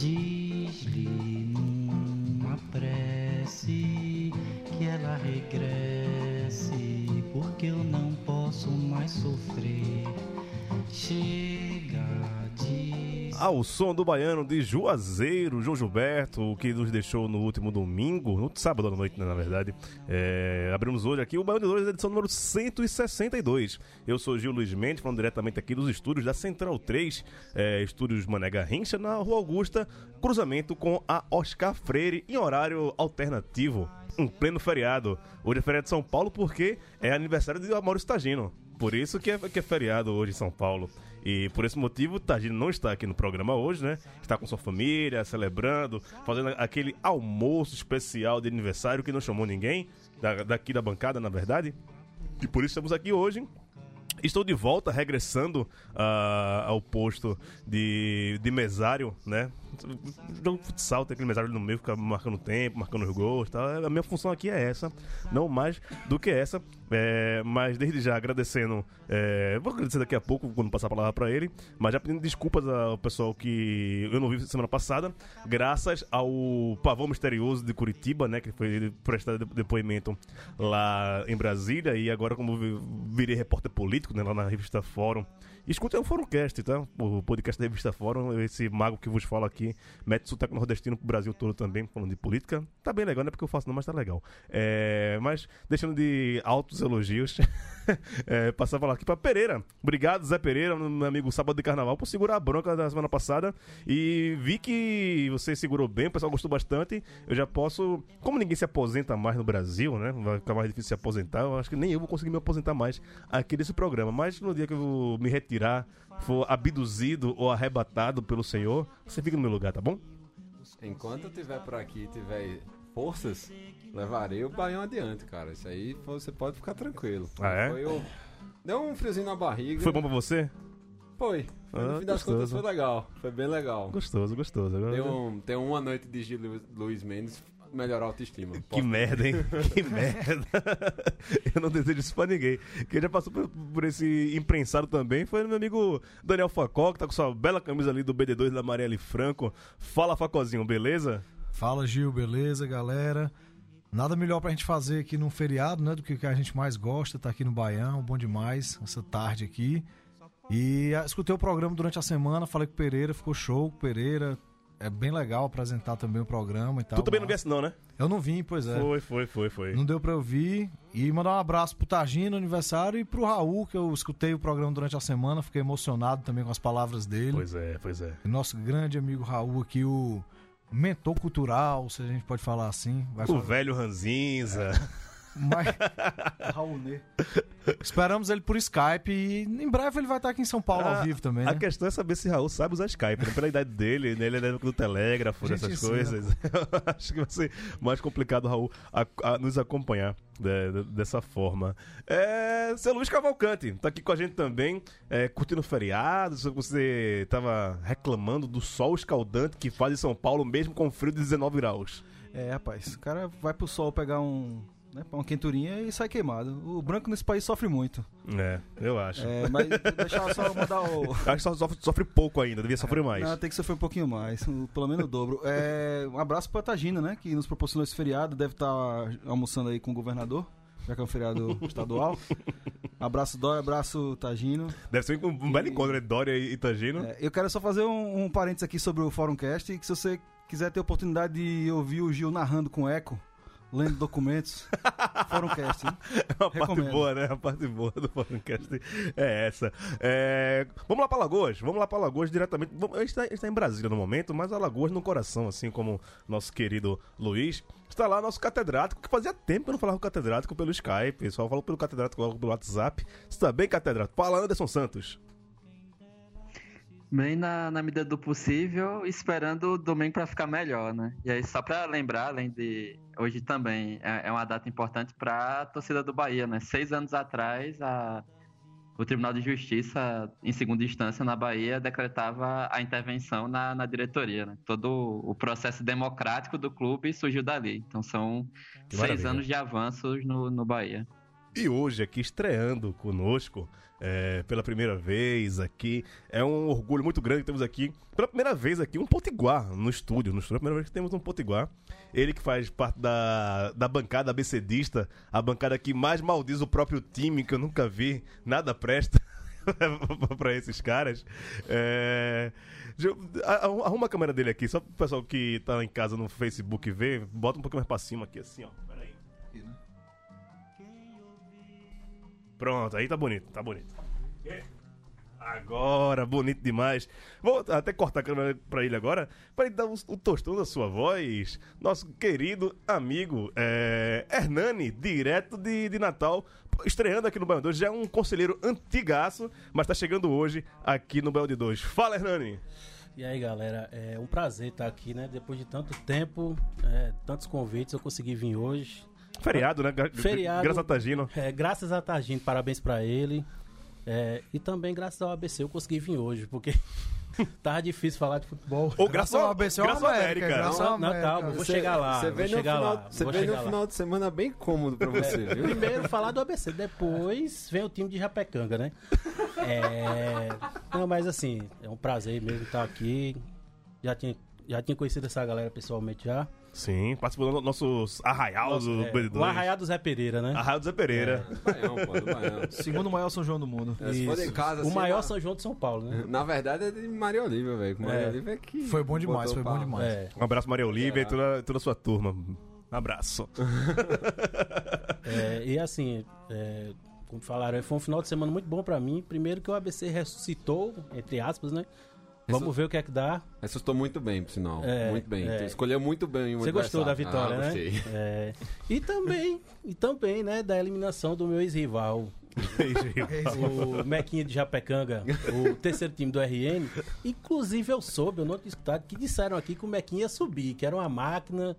Diz-lhe numa prece que ela regresse, porque eu não posso mais sofrer. Chega Ao som do baiano de Juazeiro, João Gilberto, que nos deixou no último domingo, no sábado à noite, né, na verdade. É, abrimos hoje aqui o Baiano de Dois, edição número 162. Eu sou Gil Luiz Mendes, falando diretamente aqui dos estúdios da Central 3, é, estúdios Mané Garrincha, na Rua Augusta, cruzamento com a Oscar Freire, em horário alternativo, em pleno feriado. Hoje é feriado de São Paulo porque é aniversário de Amaury Stagino. Por isso que é, que é feriado hoje em São Paulo. E por esse motivo, o Tagino não está aqui no programa hoje, né? Está com sua família, celebrando, fazendo aquele almoço especial de aniversário que não chamou ninguém, da- daqui da bancada, na verdade. E por isso estamos aqui hoje. Estou de volta, regressando ah, ao posto de, de mesário, né? Jogo de futsal, tem aquele mesário no meio, fica marcando tempo, marcando os gols tal. A minha função aqui é essa, não mais do que essa. É, mas desde já agradecendo, é, vou agradecer daqui a pouco quando passar a palavra pra ele, mas já pedindo desculpas ao pessoal que eu não vi semana passada, graças ao Pavão Misterioso de Curitiba, né, que foi prestar de- depoimento lá em Brasília e agora como vi- virei repórter político, né, lá na revista Fórum. Escutem o Fórumcast, tá? O podcast da revista Fórum, esse mago que vos fala aqui, mete sotaque nordestino pro Brasil todo também, falando de política. Tá bem legal, não é porque eu faço não, mas tá legal. É, mas, deixando de altos elogios, é, passar a falar aqui pra Pereira. Obrigado, Zé Pereira, meu amigo Sábado de Carnaval, por segurar a bronca da semana passada. E vi que você segurou bem, o pessoal gostou bastante. Eu já posso, como ninguém se aposenta mais no Brasil, né? Vai ficar mais difícil se aposentar. Eu acho que nem eu vou conseguir me aposentar mais aqui desse programa. Mas no dia que eu me retirar, for abduzido ou arrebatado pelo Senhor, você fica no meu lugar, tá bom? Enquanto eu tiver por aqui e tiver forças, levarei o baião adiante, cara. Isso aí você pode ficar tranquilo. Ah, é? Foi o- Deu um friozinho na barriga. Foi bom pra você? Foi. No Ah, fim das gostoso. contas foi legal. Foi bem legal. Gostoso, gostoso. Agora- Tem, um, tem uma noite de Gil Lu- Luiz Mendes melhorar a autoestima. Que Posso- merda, hein? Que merda. Eu não desejo isso pra ninguém. Quem já passou por, por esse imprensado também foi meu amigo Daniel Facó, que tá com sua bela camisa ali do BD2 da Marielle Franco. Fala, Facozinho, beleza? Fala Gil, beleza, galera? Nada melhor pra gente fazer aqui num feriado, né? Do que o que a gente mais gosta, tá aqui no Baião, bom demais, essa tarde aqui. E ah, escutei o programa durante a semana, falei com o Pereira, ficou show com o Pereira. É bem legal apresentar também o programa e tal. tu também não viesse não, né? Eu não vim, pois é. Foi, foi, foi, foi. Não deu pra eu vir. E mandar um abraço pro Tagino, aniversário, e pro Raul, que eu escutei o programa durante a semana, fiquei emocionado também com as palavras dele. Pois é, pois é. E Nosso grande amigo Raul aqui, o mentor cultural, se a gente pode falar assim. O falar- velho Ranzinza. Mas... Raul, né? Esperamos ele por Skype e em breve ele vai estar aqui em São Paulo Ah, ao vivo também, A né? questão é saber se Raul sabe usar Skype, né? Pela idade dele, né? ele é do telégrafo, Gente, dessas coisas. Eu acho que vai ser mais complicado, Raul, a, a nos acompanhar de- de- dessa forma. É, seu Luiz Cavalcante, tá aqui com a gente também, é, curtindo feriado. Você tava reclamando do sol escaldante que faz em São Paulo, mesmo com frio de 19 graus. É, rapaz, o cara vai pro sol pegar um. Né, uma quenturinha e sai queimado. O branco nesse país sofre muito. É, eu acho. É, mas deixar eu só mandar o. Acho que só sofre, sofre pouco ainda, devia sofrer mais. Não, tem que sofrer um pouquinho mais, pelo menos o dobro. É, um abraço pra Tagina, né? Que nos proporcionou esse feriado. Deve estar almoçando aí com o governador, já que é um feriado estadual. Abraço Dória, abraço Tagino. Deve ser um, um belo encontro, né? Dória e Itagino. É, eu quero só fazer um, um parênteses aqui sobre o Fórumcast, que se você quiser ter a oportunidade de ouvir o Gil narrando com eco, lendo documentos. Fórum Cast, hein? A parte Recomendo. boa, né? A parte boa do podcast é essa. É, Vamos lá pra Lagoas. Vamos lá pra Lagoas diretamente. A gente, tá, gente tá em Brasília no momento, mas a Lagoas no coração, assim como nosso querido Luiz. Está lá nosso catedrático, que fazia tempo que eu não falava com o catedrático pelo Skype. Só falou pelo catedrático logo pelo WhatsApp. Está bem, catedrático? Fala, Anderson Santos. Bem na, na medida do possível, esperando o domingo para ficar melhor, né? E aí, só para lembrar, além de. Hoje também é, é uma data importante para a torcida do Bahia, né? Seis anos atrás, a, o Tribunal de Justiça, em segunda instância na Bahia, decretava a intervenção na, na diretoria, né? Todo o processo democrático do clube surgiu dali. Então, são Que seis maravilha. anos de avanços no, no Bahia. E hoje aqui estreando conosco é, pela primeira vez aqui. É um orgulho muito grande que temos aqui, pela primeira vez aqui, um potiguar no estúdio. No estúdio, a primeira vez que temos um potiguar. Ele que faz parte da, da bancada abecedista, a bancada que mais maldiz o próprio time, que eu nunca vi, nada presta. pra esses caras. É... Arruma a câmera dele aqui, só pro pessoal que tá em casa no Facebook ver. Bota um pouquinho mais pra cima aqui, assim, ó. Pronto, aí tá bonito, tá bonito. Agora, bonito demais. Vou até cortar a câmera pra ele agora, pra ele dar o, o tostão da sua voz. Nosso querido amigo é, Hernani, direto de, de Natal, estreando aqui no Baião 2. Já é um conselheiro antigaço, mas tá chegando hoje aqui no Baião de 2. Fala, Hernani! E aí, galera, é um prazer estar aqui, né? Depois de tanto tempo, é, tantos convites, eu consegui vir hoje. Feriado, né? Gra- Feriado. Graças a Tagino. É, graças a Targino, parabéns pra ele. É, e também graças ao ABC eu consegui vir hoje, porque tava difícil falar de futebol. Ou graças ao ABC ou graças ao América, América. graças Não, ao não, América. calma, vou Você- chegar lá. Você vem no final, lá. vem no lá. final de semana bem cômodo pra você, viu? Primeiro falar do ABC, depois vem o time de Japecanga, né? É... Não, mas assim, é um prazer mesmo estar aqui. Já tinha, já tinha conhecido essa galera pessoalmente já. Sim, participou do nosso Arraial Nossa, do é, BD2. o Arraial do Zé Pereira, né? Arraial do Zé Pereira. Baião, pô, do Baião. Segundo maior São João do mundo. É, se for de Isso. casa, o assim, maior na- São João de São Paulo, né? Na verdade é de Maria Olívia, velho. Maria É. Olívia é que. Foi bom demais, foi bom demais. É, Um abraço, Maria Olívia É. e toda, toda a sua turma. Um abraço. é, e assim, é, como falaram, foi um final de semana muito bom pra mim. Primeiro que o ABC ressuscitou, entre aspas, né? Vamos ver o que é que dá. Ressuscitou muito bem, por sinal. É, muito bem. é. Escolheu muito bem o Você gostou da vitória, ah, né? Gostei. É, e também, e também, né, da eliminação do meu ex-rival, o Mequinha de Japecanga, o terceiro time do RN. Inclusive eu soube, eu não tinha escutado, que disseram aqui que o Mequinha ia subir, que era uma máquina.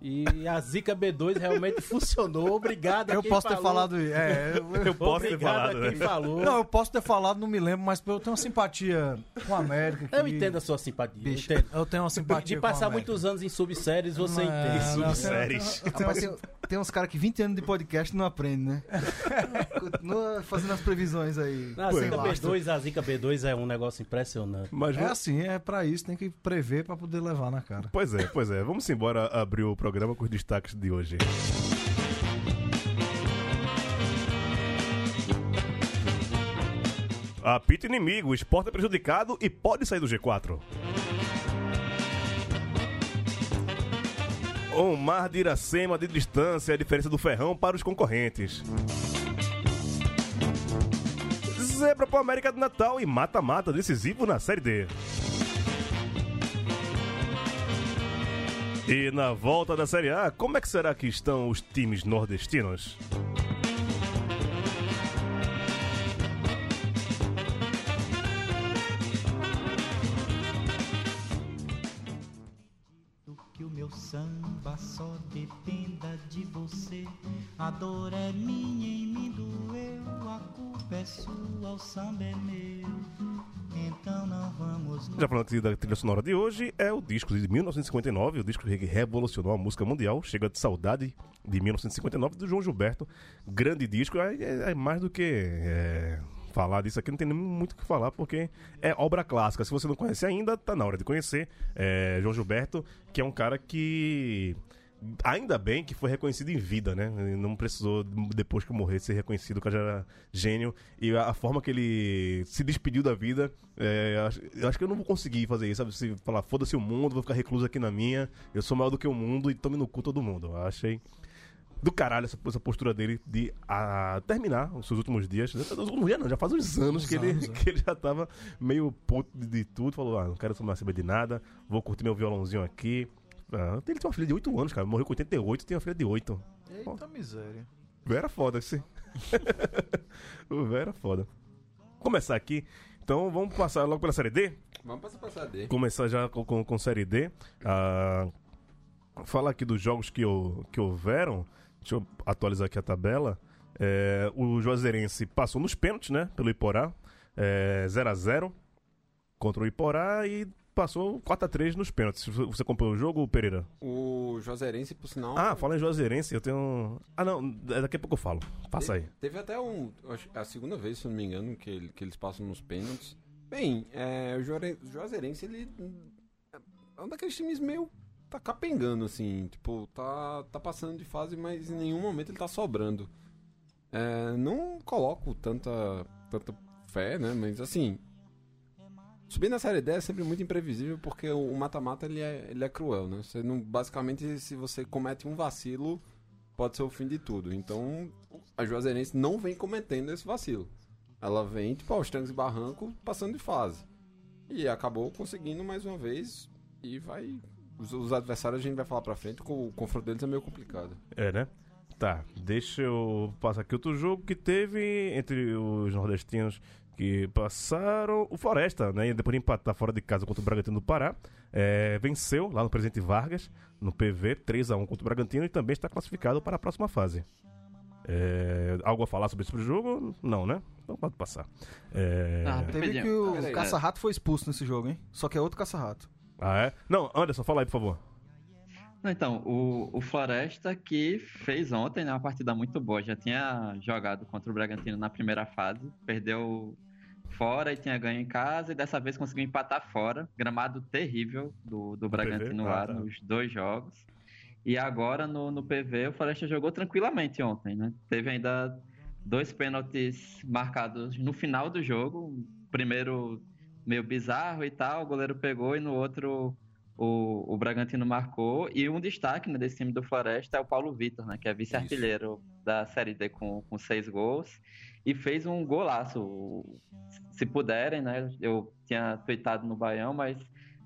E a Zica B2 realmente funcionou. Obrigado a Eu quem posso ter falou. falado. É, eu- Eu posso ter falado, a né? quem falou. Não, eu posso ter falado, não me lembro, mas eu tenho uma simpatia com a América. que- eu entendo a sua simpatia. eu Bicho, eu tenho uma simpatia De com a passar muitos anos em subséries, você Não, entende. Subséries. Rapaz, tem, tem uns caras que 20 anos de podcast não aprendem, né? Continua fazendo as previsões aí. A Zica eu acho. B2, a Zica B2 é um negócio impressionante. Mas É assim, é pra isso, tem que prever pra poder levar na cara. Pois é, pois é. Vamos embora abrir o programa com os destaques de hoje. Apita inimigo, o esporte é prejudicado e pode sair do G4. Um mar de Iracema de distância é a diferença do ferrão para os concorrentes. Zebra para América do Natal e mata-mata decisivo na Série D. E na volta da Série A, como é que será que estão os times nordestinos? Que o meu samba só dependa de você. A dor é minha em mim doeu. A culpa é sua, o samba é meu. Então não vamos. Já falando aqui da trilha sonora de hoje, é o disco de 1959, o disco que revolucionou a música mundial, Chega de Saudade, de 1959, do João Gilberto. Grande disco, é, é- é mais do que é, falar disso aqui, não tem nem muito o que falar, porque é obra clássica. Se você não conhece ainda, tá na hora de conhecer. É, João Gilberto, que é um cara que Ainda bem que foi reconhecido em vida, né? Ele não precisou, depois que morrer, ser reconhecido. Cara já era gênio. E a, forma que ele se despediu da vida, é, eu acho- que eu não vou conseguir fazer isso, sabe? Se falar, foda-se o mundo, vou ficar recluso aqui na minha, eu sou maior do que o mundo e tome no cu todo mundo. Eu achei do caralho essa, essa postura dele de a, terminar os seus últimos dias. Os últimos dias não, já faz uns anos, Uns que, ele, anos, é. que ele já tava meio puto de, de tudo. Falou, ah, não quero tomar saber de nada, vou curtir meu violãozinho aqui. Ah, ele tem uma filha de 8 anos, cara. Morreu com 88 tem uma filha de 8. Eita miséria. O velho era foda, sim. o velho era foda. Começar aqui. Então vamos passar logo pela série D? Vamos passar pra D. Começar já com, com, com série D. Ah, falar aqui dos jogos que, hou- que houveram. Deixa eu atualizar aqui a tabela. É, o Juazeirense passou nos pênaltis, né? Pelo Iporá. É, 0x0 contra o Iporá e passou 4x3 nos pênaltis. Você acompanhou o jogo, Pereira? O Juazeirense, por sinal. Ah, fala em Juazeirense, eu tenho. Ah, não, daqui a pouco eu falo. Passa aí. Teve até um. acho- A segunda vez, se não me engano, que, que eles passam nos pênaltis. Bem, é, o Juazeirense, ele. É um daqueles times meio. Tá capengando, assim. Tipo, tá, tá passando de fase, mas em nenhum momento ele tá sobrando. É, não coloco tanta, tanta fé, né? Mas assim. Subir na série D é sempre muito imprevisível porque o mata-mata ele é, ele é cruel, né? Você não, basicamente, se você comete um vacilo, pode ser o fim de tudo. Então, a Juazeirense não vem cometendo esse vacilo. Ela vem, tipo, aos trancos e barrancos, passando de fase. E acabou conseguindo mais uma vez e vai... Os, os adversários a gente vai falar pra frente, o, o confronto deles é meio complicado. É, né? Tá, deixa eu passar aqui outro jogo que teve entre os nordestinos que passaram. O Floresta, né? Depois de empatar fora de casa contra o Bragantino do Pará, é, venceu lá no Presidente Vargas, no PV, 3x1 contra o Bragantino e também está classificado para a próxima fase. É, algo a falar sobre esse jogo? Não, né? Então pode passar. É, Ah, Teve que o caça-rato foi expulso nesse jogo, hein? Só que é outro caça-rato. Ah, é? Não, Anderson, fala aí, por favor. Não, Então, o, o Floresta que fez ontem né, uma partida muito boa. Já tinha jogado contra o Bragantino na primeira fase, perdeu fora e tinha ganho em casa, e dessa vez conseguiu empatar fora. Gramado terrível do, do Bragantino PV? lá Ah, tá. nos dois jogos. E agora no, no PV o Floresta jogou tranquilamente ontem, né? Teve ainda dois pênaltis marcados no final do jogo. Primeiro meio bizarro e tal, o goleiro pegou e no outro o, o Bragantino marcou. E um destaque né, desse time do Floresta é o Paulo Vitor, né? Que é vice-artilheiro da Série D com, com seis gols. E fez um golaço. Se puderem, né? Eu tinha tweetado no Baião, mas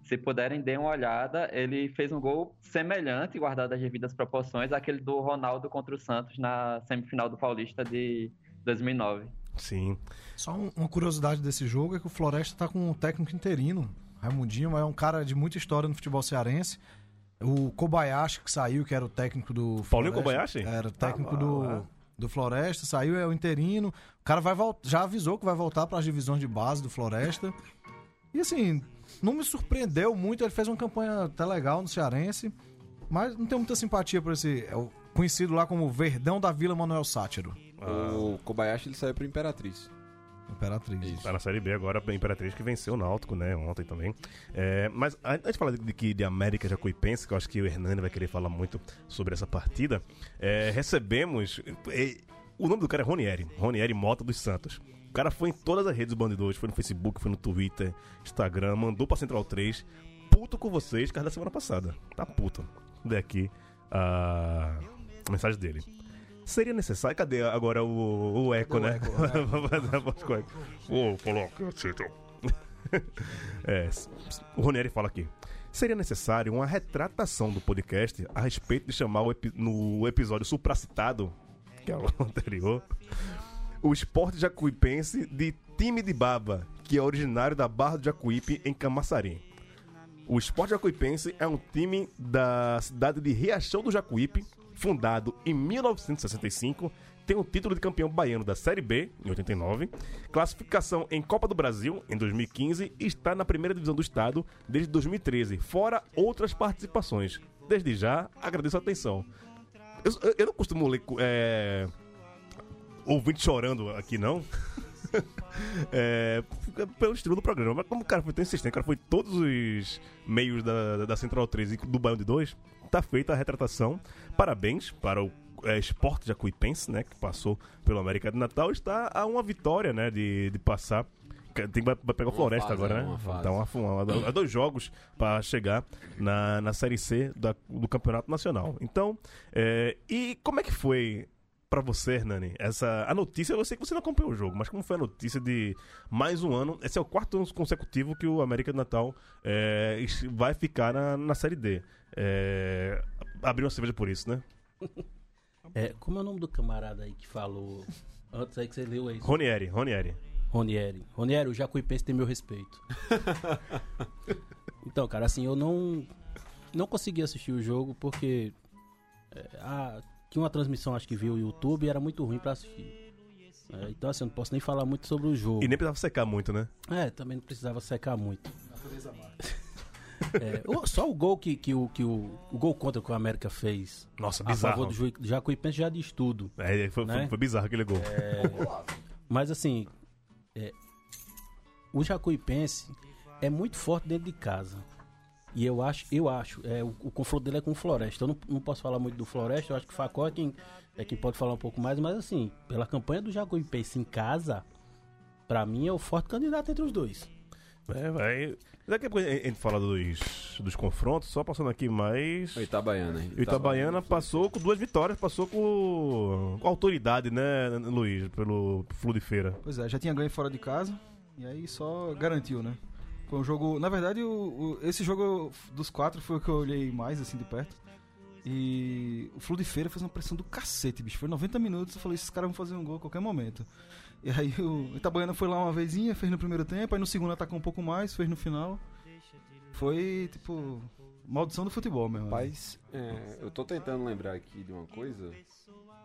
se puderem, deem uma olhada. Ele fez um gol semelhante, guardado as devidas proporções, àquele do Ronaldo contra o Santos na semifinal do Paulista de 2009. Sim. Só um- uma curiosidade desse jogo é que o Floresta tá com um técnico interino. Raimundinho mas é um cara de muita história no futebol cearense. O Kobayashi, que saiu, que era o técnico do. Paulinho Floresta, Kobayashi? Era o técnico Ah, do, lá. Do Floresta, saiu, é o interino. O cara vai já avisou que vai voltar para as divisões de base do Floresta. E assim, não me surpreendeu muito. Ele fez uma campanha até legal no Cearense, mas não tenho muita simpatia por esse. É conhecido lá como Verdão da Vila Manuel Sátiro. O Kobayashi ele saiu pro Imperatriz. Imperatriz. Isso. Tá na Série B agora, a Imperatriz que venceu o Náutico, né, ontem também. É, mas antes de falar de, de, de América Jacuipense, que eu acho que o Hernani vai querer falar muito sobre essa partida, é, recebemos... é, o nome do cara é Ronieri, Ronieri Mota dos Santos. O cara foi em todas as redes do Bando 2, foi no Facebook, foi no Twitter, Instagram, mandou pra Central 3, puto com vocês, cara da semana passada. Tá puto. Vê aqui a mensagem dele. Seria necessário. Cadê agora o, o eco, né? Vamos fazer a voz com eco. Ô, coloca, Tito. É, o Ronieri fala aqui. Seria necessário uma retratação do podcast a respeito de chamar o epi- no episódio supracitado, que é o anterior, o esporte jacuipense de time de baba, que é originário da Barra do Jacuípe, em Camaçari. O Esporte Jacuipense é um time da cidade de Riachão do Jacuípe, fundado em 1965, tem o título de campeão baiano da Série B, em 89, classificação em Copa do Brasil, em 2015, e está na primeira divisão do estado desde 2013, fora outras participações. Desde já, agradeço a atenção. Eu, eu não costumo ler é, ouvinte chorando aqui, não. É, pelo estilo do programa. Mas como o cara foi tão insistente, o cara foi todos os meios da, da Central 3 e do Baião de 2, tá feita a retratação. Parabéns para o é, Esporte Jacuipense, né? Que passou pelo América de Natal. Está a uma vitória, né? De, de passar. Tem, vai, pegar o Floresta fase, agora, é, né? uma fase. Tá uma, uma, dois jogos para chegar na, na Série C da- do Campeonato Nacional. Então, é, e como é que foi pra você, Hernani, essa a notícia? Eu sei que você não acompanhou o jogo, mas como foi a notícia de mais um ano? Esse é o quarto ano consecutivo que o América de Natal é, vai ficar na, na Série D. É, abriu uma cerveja por isso, né? É, como é o nome do camarada aí que falou antes aí que você leu aí? Ronieri, Ronieri. Ronieri. Ronieri, o Jacuipense tem meu respeito. então, cara, assim, eu não não consegui assistir o jogo porque é, a- tinha uma transmissão, acho que via o YouTube e era muito ruim pra assistir. É, então, assim, eu não posso nem falar muito sobre o jogo. E nem precisava secar muito, né? É, também não precisava secar muito. É, o- só o gol que, que, o, que o, o gol contra que o América fez Nossa, a favor bizarro. do Ju- Jacuipense já diz tudo. É, foi, Né? foi, foi bizarro aquele gol. Mas assim, é, o Jacuipense é muito forte dentro de casa. E eu acho, eu acho, é, o, o confronto dele é com o Floresta. Eu não, não posso falar muito do Floresta, eu acho que o Facó é quem, é quem pode falar um pouco mais, mas assim, pela campanha do Jacuipense em casa, pra mim é o forte candidato entre os dois. É, vai. Daqui a pouco a gente fala dos, dos confrontos, só passando aqui mais. O Itabaiana, hein? O Itabaiana passou com duas vitórias, passou com, com autoridade, né, Luiz, pelo Flu de Feira. Pois é, já tinha ganho fora de casa. E aí só garantiu, né? Foi um jogo. Na verdade, o, o- esse jogo dos quatro foi o que eu olhei mais assim de perto. E o Flu de Feira fez uma pressão do cacete, bicho. Foi 90 minutos, eu falei, esses caras vão fazer um gol a qualquer momento. E aí o Itabaiana foi lá uma vezinha, fez no primeiro tempo, aí no segundo atacou um pouco mais, fez no final. Foi, tipo, maldição do futebol mesmo. Rapaz, é, eu tô tentando lembrar aqui de uma coisa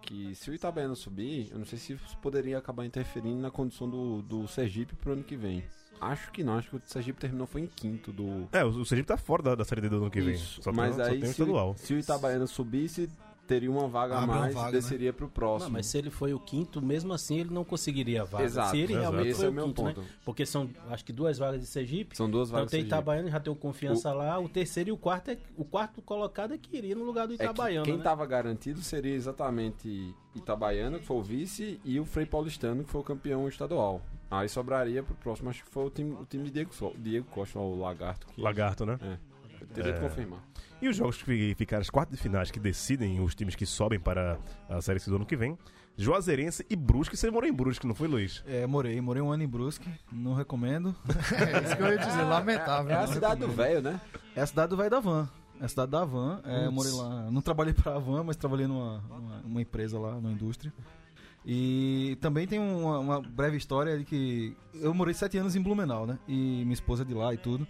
que se o Itabaiana subir, eu não sei se isso poderia acabar interferindo na condição do, do Sergipe pro ano que vem. Acho que não, acho que o Sergipe terminou foi em quinto do. É, o, o Sergipe tá fora da, da Série D do ano que vem. Isso, Só, mas tem, só aí tem o se, o, estadual. se o Itabaiana subisse, teria uma vaga a Abre mais vaga, e né? desceria pro próximo. Não, mas se ele foi o quinto, mesmo assim ele não conseguiria a vaga. Exato, se ele exato. realmente Esse foi é o o meu quinto, né? ponto. Porque são, acho que duas vagas de Sergipe. São duas Então vagas. tem Sergipe. Itabaiana, já tem o confiança lá. O terceiro e o quarto é o quarto colocado é que iria no lugar do É que Itabaiana. quem né? tava garantido seria exatamente Itabaiana, que foi o vice, e o Frei Paulistano, que foi o campeão estadual. Aí sobraria pro próximo, acho que foi o time, o time de Diego, Diego Costa, o Lagarto. Que Lagarto, né? Eu teria que É. confirmar. E os jogos que fi- ficaram as quartas de finais que decidem os times que sobem para a Série C do ano que vem. Juazeirense e Brusque. Você morou em Brusque, não foi, Luiz? É, morei, morei um ano em Brusque, não recomendo. É isso que eu ia dizer, lamentável. É a né? cidade do velho, né? É a cidade do velho da van. É a cidade da van. É, eu morei lá. Não trabalhei pra van, mas trabalhei numa, numa, numa empresa lá, numa indústria. E também tem uma, uma breve história de que eu morei sete anos em Blumenau, né? E minha esposa é de lá e tudo.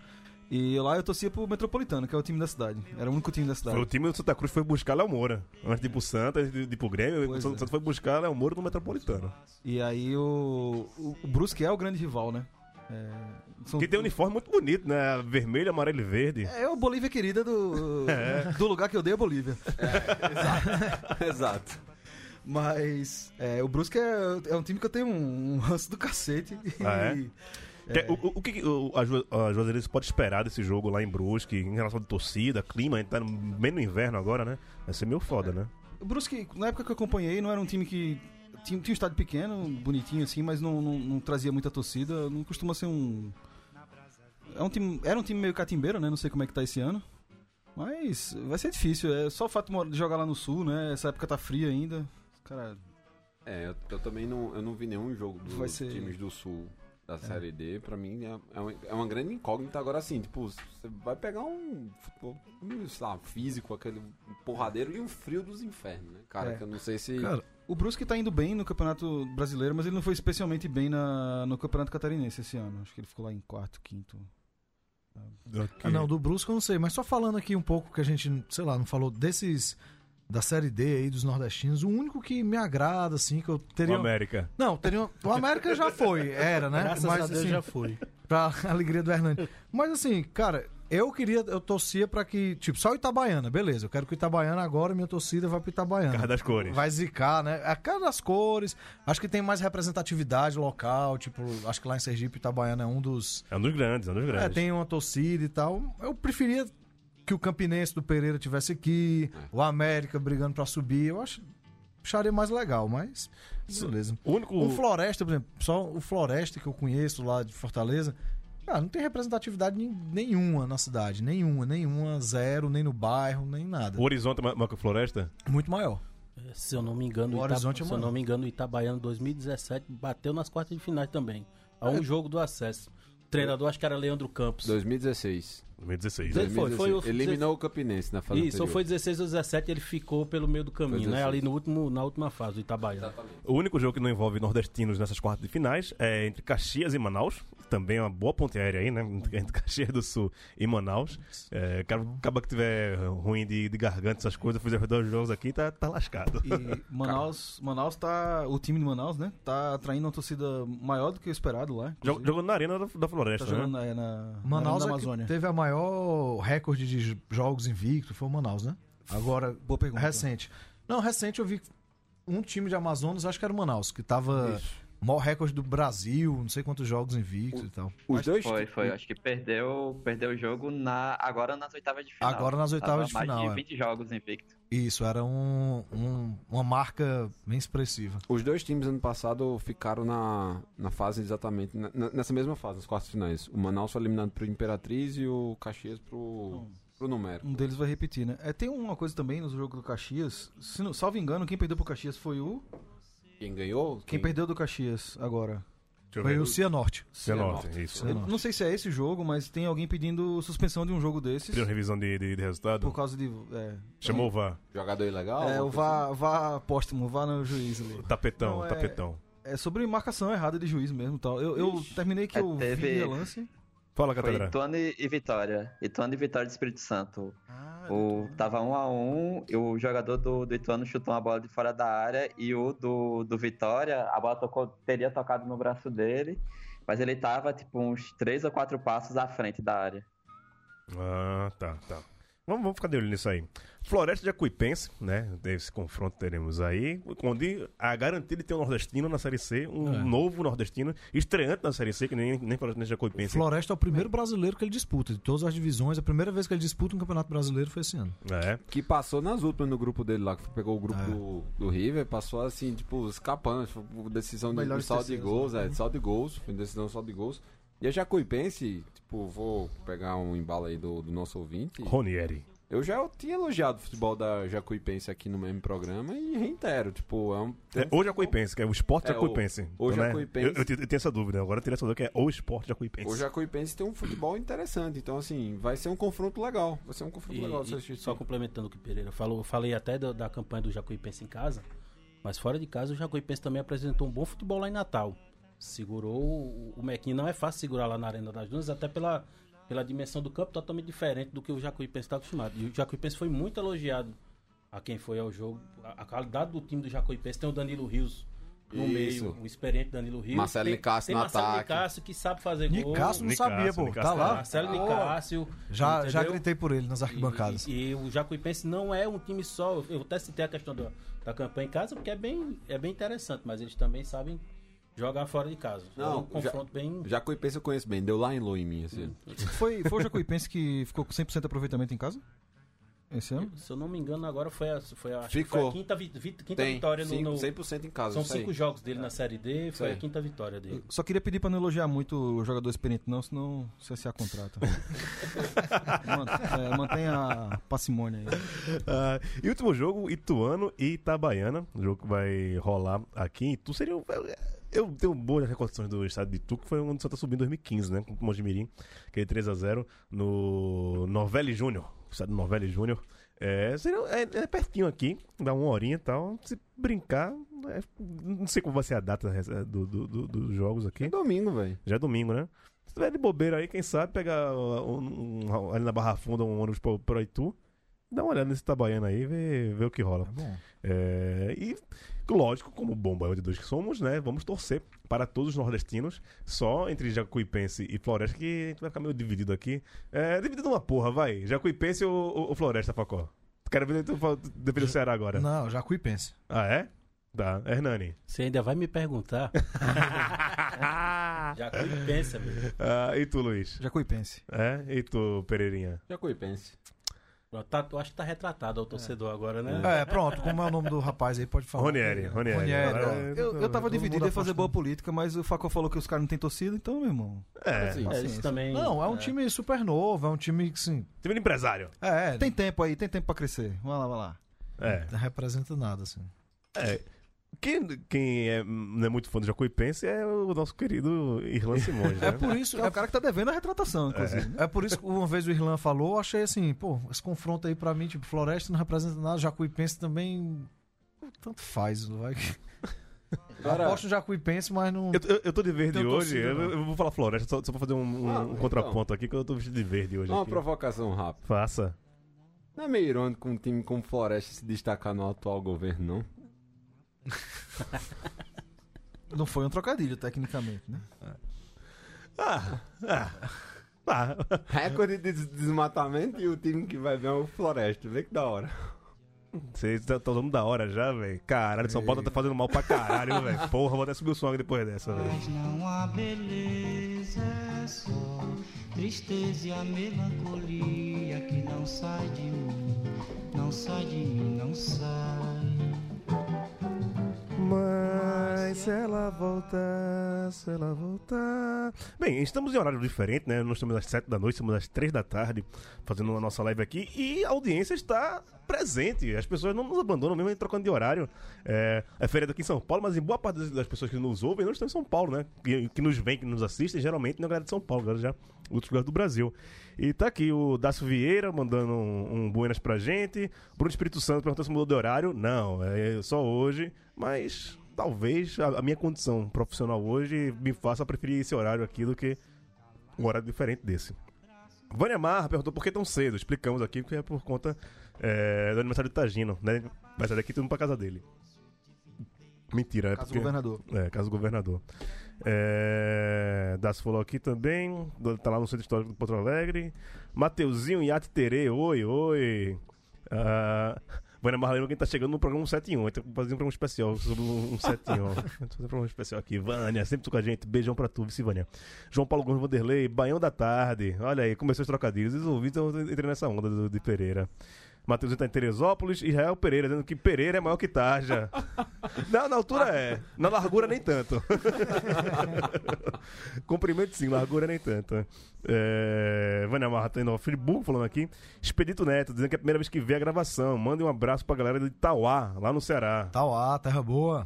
E lá eu torcia pro Metropolitano, que é o time da cidade. Era o único time da Foi o cidade. time do Santa Cruz foi buscar Léo Moura. Antes de ir pro Santa, antes de ir pro Grêmio, o Pois Santa é. Foi buscar Léo Moura no Metropolitano. E aí o, o, o Brusque é o grande rival, né? É, são- Que tem um uniforme muito bonito, né? Vermelho, amarelo e verde. É o Bolívia querida do, do lugar que eu dei a Bolívia. Exato. Mas é, o Brusque é, é um time que eu tenho um, um ranço do cacete. Ah, é? E- Que- o, o- o que o- a, a Juazeirense pode esperar desse jogo lá em Brusque, em relação de torcida, clima, a gente tá no- bem no inverno agora, né? Vai ser meio foda, né? O Brusque, na época que eu acompanhei, não era um time que. Tinha, tinha um estádio pequeno, bonitinho assim, mas não, não, não trazia muita torcida. Não costuma ser um. É um time, era um time meio catimbeiro, né? Não sei como é que tá esse ano. Mas vai ser difícil. É só o fato de jogar lá no sul, né? Essa época tá fria ainda. Cara, É, eu, eu também não, eu não vi nenhum jogo dos ser- times do Sul da Série D. Pra mim é, é, uma, é uma grande incógnita. Agora, assim, tipo, você vai pegar um um, sei lá, físico, aquele porradeiro e um frio dos infernos, né? Cara, É. que eu não sei se... Cara, o Brusque tá indo bem no Campeonato Brasileiro, mas ele não foi especialmente bem na, no Campeonato Catarinense esse ano. Acho que ele ficou lá em quarto, quinto. Ah, não, do Brusque eu não sei, mas só falando aqui um pouco que a gente, sei lá, não falou desses da série D aí dos nordestinos, o único que me agrada assim que eu O teria América. Não, teria o América já foi, era, né? Graças mas a Deus assim, já foi. pra alegria do Hernani. Mas assim, cara, eu queria, eu torcia pra que, tipo, só o Itabaiana, beleza. Eu quero que o Itabaiana agora, minha torcida vai pro Itabaiana. Cara das cores. Vai zicar, né? A cara das cores. Acho que tem mais representatividade local. Tipo, acho que lá em Sergipe, Itabaiana é um dos. É um dos grandes, é um dos grandes. É, tem uma torcida e tal. Eu preferia que o Campinense do Pereira tivesse aqui, o América brigando pra subir. Eu acho, acharia mais legal, mas. Beleza. O único. O Floresta, por exemplo, só o Floresta que eu conheço lá de Fortaleza, cara, não tem representatividade nen- nenhuma na cidade. Nenhuma, nenhuma, zero, nem no bairro, nem nada. O Horizonte é ma- maior que o Floresta? Muito maior. Se eu não me engano, O o Ita- Horizonte é se eu não me engano, o Itabaiano 2017 bateu nas quartas de finais também. A um jogo do acesso. O treinador acho que era Leandro Campos. 2016. 2016. Foi- né? foi- foi o- Eliminou o Campinense na fase Isso, ou anterior. foi 16 ou 17, ele ficou pelo meio do caminho, né? 16. Ali no último, na última fase do Itabaiano. O único jogo que não envolve nordestinos nessas quartas de finais é entre Caxias e Manaus. Também é uma boa ponte aérea aí, né? Entre Caxias do Sul e Manaus. É, cara, acaba que tiver ruim de, de garganta, essas coisas, fizer dois jogos aqui, tá, tá lascado. E Manaus, Manaus tá. O time de Manaus, né? Tá atraindo uma torcida maior do que o esperado lá. Jog-. Jogando na Arena da, da Tá Floresta, jogando né? na, na, Manaus na é Amazônia. que teve a maior recorde de jogos invicto, foi o Manaus, né? Agora, Boa pergunta. recente. Não, recente eu vi um time de Amazonas, acho que era o Manaus, que tava maior recorde do Brasil, não sei quantos jogos invictos e tal. Os dois Foi, foi. Acho que perdeu, perdeu o jogo na, agora nas oitavas de final. Agora nas oitavas Tava de final, Mais é. de 20 jogos invicto. Isso, era um, um- uma marca bem expressiva. Os dois times ano passado ficaram na, na fase exatamente. na- nessa mesma fase, nas quartas finais. O Manaus foi eliminado pro Imperatriz e o Caxias pro, pro Numero. Um deles vai repetir, né? É, tem uma coisa também no jogo do Caxias. Se não, salvo engano, quem perdeu pro Caxias foi o. Quem ganhou? Quem perdeu do Caxias agora? Foi o Cianorte. Cianorte, isso. Cianorte. Não sei se é esse jogo, mas tem alguém pedindo suspensão de um jogo desses. Pediram revisão de, de, de resultado. Por causa de. É, Chamou o VAR. Jogador ilegal? É, o coisa vá, vá póstumo, vá no juiz ali. Tapetão, Não, é- tapetão. É sobre marcação errada de juiz mesmo e tal. Eu, eu terminei que É, eu vi relance. Fala, Foi Catedral. Ituano e e Vitória. Ituano e Vitória do Espírito Santo. Ah, O, tava um a um, e o jogador do, do Ituano chutou uma bola de fora da área e o do, do Vitória, a bola tocou, teria tocado no braço dele, mas ele tava tipo uns três ou quatro passos à frente da área. Ah, tá, tá. Vamos, vamos ficar de olho nisso aí. Floresta de Acuipense, né? Esse confronto teremos aí. Onde a garantia de ter um nordestino na Série C, um É. novo nordestino, estreante na Série C, que nem, nem Floresta de Acuipense. Floresta é o primeiro brasileiro que ele disputa. De todas as divisões, a primeira vez que ele disputa um campeonato brasileiro foi esse ano. É. Que passou nas últimas no grupo dele lá, que pegou o grupo É. do, do River, passou assim, tipo, escapando. Decisão de, de saldo de gols, né? é, de saldo de gols. Foi decisão de saldo de gols. E a Jacuipense, tipo, vou pegar um embalo aí do, do nosso ouvinte. Ronieri. Eu já tinha elogiado o futebol da Jacuipense aqui no mesmo programa e reitero, tipo, é um. É, um o Jacuipense, que é o esporte É, Jacuipense. o Então, né, Jacuipense. Eu, eu, te- eu tenho essa dúvida, agora eu teria essa dúvida que é o esporte Jacuipense. O Jacuipense tem um futebol interessante, então assim, vai ser um confronto legal. Vai ser um confronto E, legal e assistir. só complementando o que o Pereira falou, eu falei até da, da campanha do Jacuipense em casa, mas fora de casa o Jacuipense também apresentou um bom futebol lá em Natal. Segurou o, o Mequinho, não é fácil segurar lá na Arena das Dunas, até pela, pela dimensão do campo totalmente diferente do que o Jacuipense está acostumado. E o Jacuipense foi muito elogiado a quem foi ao jogo. A, a qualidade do time do Jacuipense tem o Danilo Rios no Isso. meio, o experiente Danilo Rios. Marcelo Nicásio no Marcelo ataque. Nicásio que sabe fazer gol. Nicasso não Nicasso, sabia, pô. Nicasso Tá lá. Marcelo Pô, Nicásio. Já, já gritei por ele nas E, arquibancadas. e- e o Jacuipense não é um time só. Eu até citei a questão da, da campanha em casa, porque é bem, é bem interessante, mas eles também sabem jogar fora de casa. Não, é um confronto bem. Jacuipense eu conheço bem, deu lá em Lô em mim, assim. Foi, foi o Jacuipense que ficou com 100% de aproveitamento em casa? Esse ano? Se eu não me engano, agora foi a, foi a, acho que Ficou. foi a quinta, vi- vi- quinta Tem vitória no. cinco- no- 100% em casa. são cinco jogos dele na Série D, foi a quinta vitória dele. Só queria pedir pra não elogiar muito o jogador experiente, não, senão o CSA contrata. Man- é, mantenha a parcimônia aí. Ah, e último jogo, Ituano e Itabaiana. O jogo que vai rolar aqui em Itu. Seria. Eu tenho boas recordações do estado de Itu, que foi onde o Santa subiu em 2015, né? Com o Mojimirim, aquele 3x0 no Novelli Júnior. Estado Novelli Júnior. É, seria, é, é pertinho aqui, dá uma horinha e tal. Se brincar, é, não sei como vai ser a data é, do- do- do- dos jogos aqui. É domingo, velho. Já é domingo, né? Se tiver de bobeira aí, quem sabe pegar um, um- ali na Barra Funda um ônibus pra, pra Itu dá uma olhada nesse Itabaiana aí e vê, vê o que rola. Bom. É, e, lógico, como bom baião de dois que somos, né? Vamos torcer para todos os nordestinos. Só entre Jacuipense e Floresta que a gente vai ficar meio dividido aqui. É, dividido uma porra, vai. Jacuipense ou, ou, ou Floresta, Facó? Quero ver tu defender o Ceará agora. Não, Jacuipense. Ah, é? Tá. Hernani. Você ainda vai me perguntar? Pensa, meu. Ah, e tu, Luiz? Jacuipense. É? E tu, Pereirinha? Jacuipense. Tá- eu acho que tá retratado o torcedor agora, né? É, pronto, como é o nome do rapaz aí, pode falar. Ronieri, Ronieri. Ronieri. É, Eu, eu tava dividido, ia fazer boa política, mas o Facó falou que os caras não têm torcida, então, meu irmão. É, Assim, É, Paciência. isso também. Não, é um time super novo, é um time que, sim. time de empresário. É, Tem tempo aí, tem tempo pra crescer. Vai lá, vai lá. É. não representa nada, assim. É. Quem, quem é, não é muito fã do Jacuipense é o nosso querido Irlan Simões, né? É por isso, É o cara que tá devendo a retratação, inclusive. né? É por isso que uma vez o Irlan falou, eu achei assim, pô, esse confronto aí pra mim, tipo, Floresta não representa nada, Jacuipense também. Tanto faz, vai. Eu Agora- aposto no Jacuipense, mas não. Eu, eu, eu tô de verde hoje. torcida, Eu, não. eu vou falar floresta só, só pra fazer um, um- Ah, um então. contraponto aqui, que eu tô vestido de verde hoje. Uma aqui. provocação rápida. Faça. Não é meio irônico um time como Floresta se destacar no atual governo, não? Não foi um trocadilho, tecnicamente, né? Ah, ah, ah. Recorde de des- desmatamento e o time que vai ver é o Floresta. Vê que da hora. Vocês estão dando da hora já, velho. Caralho, São Paulo tá fazendo mal pra caralho, velho. Porra, vou até subir o som depois dessa, velho. Mas não há beleza, é só tristeza e a melancolia que não sai de mim, não sai de mim, não sai. Mas se ela voltar, se ela voltar. Bem, estamos em horário diferente, né? Nós estamos às 7 da noite, estamos às 3 da tarde fazendo a nossa live aqui e a audiência está presente. As pessoas não nos abandonam mesmo trocando de horário. É, é feriado aqui em São Paulo, mas em boa parte das- pessoas que nos ouvem não estão em São Paulo, né? Que, que nos vêm, que nos assistem, geralmente é galera de São Paulo, galera já outros lugares do Brasil. E tá aqui o Dácio Vieira mandando um, um buenas pra gente. Bruno Espírito Santo perguntando se mudou de horário. Não, é só hoje. Mas talvez a, a minha condição profissional hoje me faça preferir esse horário aqui do que um horário diferente desse. Vânia Marra perguntou por que tão cedo. Explicamos aqui que é por conta é, do aniversário do Tagino, né? Vai sair daqui tudo pra casa dele. Mentira, é Caso porque... governador. É, caso do governador. É... Das falou aqui também. Tá lá no Centro Histórico de Porto Alegre. Mateuzinho Iate Terê, oi, oi. Ah, Vânia Marlene, quem tá chegando no programa 171. A gente vai fazer um programa especial sobre um 171. Vamos fazer um programa especial aqui. Vânia, sempre tu com a gente. Beijão pra tu, vice Vânia. João Paulo Gomes Vanderlei, Baião da Tarde. Olha aí, começou os trocadilhos. Os ouvintes eu entrei nessa onda do, de Pereira. Matheus tá em Teresópolis, Israel Pereira, dizendo que Pereira é maior que Tarja. Não, na altura é. Na largura nem tanto. Comprimento sim, largura nem tanto. É... Vânia Marra tá em Nova Friburgo falando aqui. Expedito Neto, dizendo que é a primeira vez que vê a gravação. Mande um abraço pra galera de Itauá, lá no Ceará. Tauá, terra boa.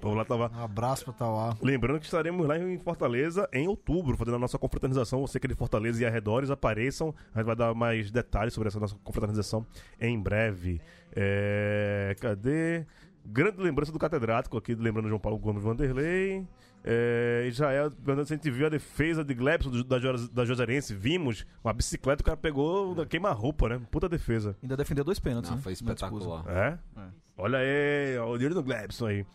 Povo lá tava Um abraço pra Tauá. Lembrando que estaremos lá em Fortaleza em outubro, fazendo a nossa confraternização. Você que é de Fortaleza e arredores, apareçam. A gente vai dar mais detalhes sobre essa nossa confraternização em breve. É... Cadê? Grande lembrança do catedrático aqui, lembrando João Paulo Gomes Vanderlei. É... Israel, perguntando se a gente viu a defesa de Glebson da, da Joserense. Vimos uma bicicleta, o cara pegou da queima-roupa, né? Puta defesa. Ainda defendeu dois pênaltis. Não, né? foi espetacular. É? Olha aí, ó, o dinheiro do Glebson aí.